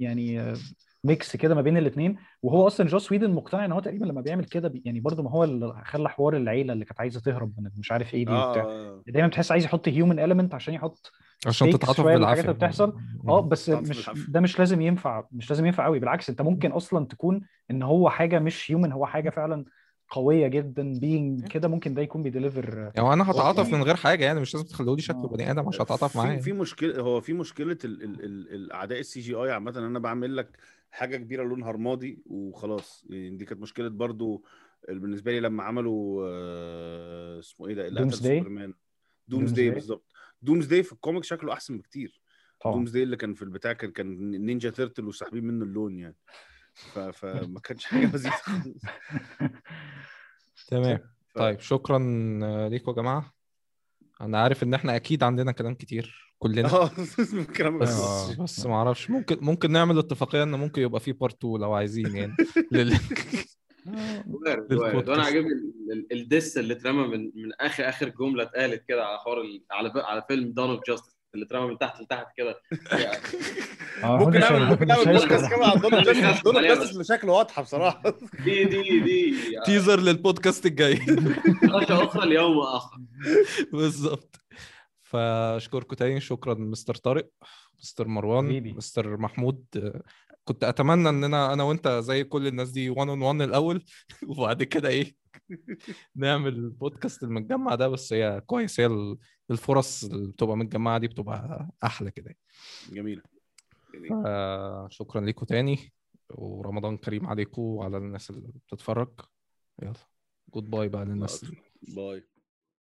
يعني آه، mix كده ما بين الاثنين وهو أصلا جوس ويدن مقتنع إن هو تقريبا لما بيعمل كده بي... يعني برضه ما هو اللي خلى حوار العيلة اللي كانت عايزة تهرب من مش عارف إيه دي وبتاع. آه دايما بتحس عايز يحط human element عشان يحط عشان تتعاطف بالعافية. اللي بتحصل. آه بس مش بالعافية. ده مش لازم ينفع مش لازم ينفع قوي بالعكس أنت ممكن أصلا تكون إن هو حاجة مش human هو حاجة فعلا قوية جدا being كده ممكن ده يكون بي deliver يعني أنا هتعاطف من غير حاجة يعني مش لازم تخليه لي شكله آه. بني آدم عشان أتعاطف معاه في في. مشكلة هو في مشكلة ال ال ال الأعداء ال CGI عامة إن أنا بعمل لك حاجة كبيرة لونها رمادي وخلاص يعني دي كانت مشكلة برضو بالنسبة لي لما عملوا آه، اسمه إيه ده اللي Doomsday؟ سوبرمان دومز داي؟ بالظبط دومز داي في ال comic شكله أحسن بكتير طبعا دومز داي اللي كان في البتاع كان كان نينجا تيرتل وساحبين منه اللون يعني. فما كانش حاجة لذيذة خالص. تمام. ف- طيب شكرا آه، ليكم يا جماعة. أنا عارف إن إحنا أكيد عندنا كلام كتير كلنا. آه بس بس بس ما أعرفش. ممكن ممكن نعمل اتفاقية ان ممكن يبقى في part 2 لو عايزين يعني. لل... وارد وأنا عاجبني ال- ال- ال diss اللي اترمى من من آخر آخر جملة اتقالت كده على حوار ال- على ف- على فيلم دون اوف جاستس اللي اترمى من تحت لتحت كده. يعني آه، ممكن نعمل ممكن هيسكت. بودكاست كمان عن Dawn of Justice. Dawn of Justice. مشاكله واضحة بصراحة. دي دي دي. teaser للبودكاست الجاي. مناقشة أخرى ليوم آخر. بالظبط. فأشكركم تاني. شكرا مستر طارق مستر مروان. مستر محمود. كنت أتمنى إن أنا أنا وأنت زي كل الناس دي 1 on 1 الأول وبعد كده إيه؟ نعمل البودكاست المتجمع ده بس هي كويس هي ال- الفرص اللي بتبقى متجمعة دي بتبقى أحلى كده. جميله آه، شكرا ليكم تاني ورمضان كريم عليكم وعلى الناس اللي بتتفرج. يلا goodbye بقى للناس. bye.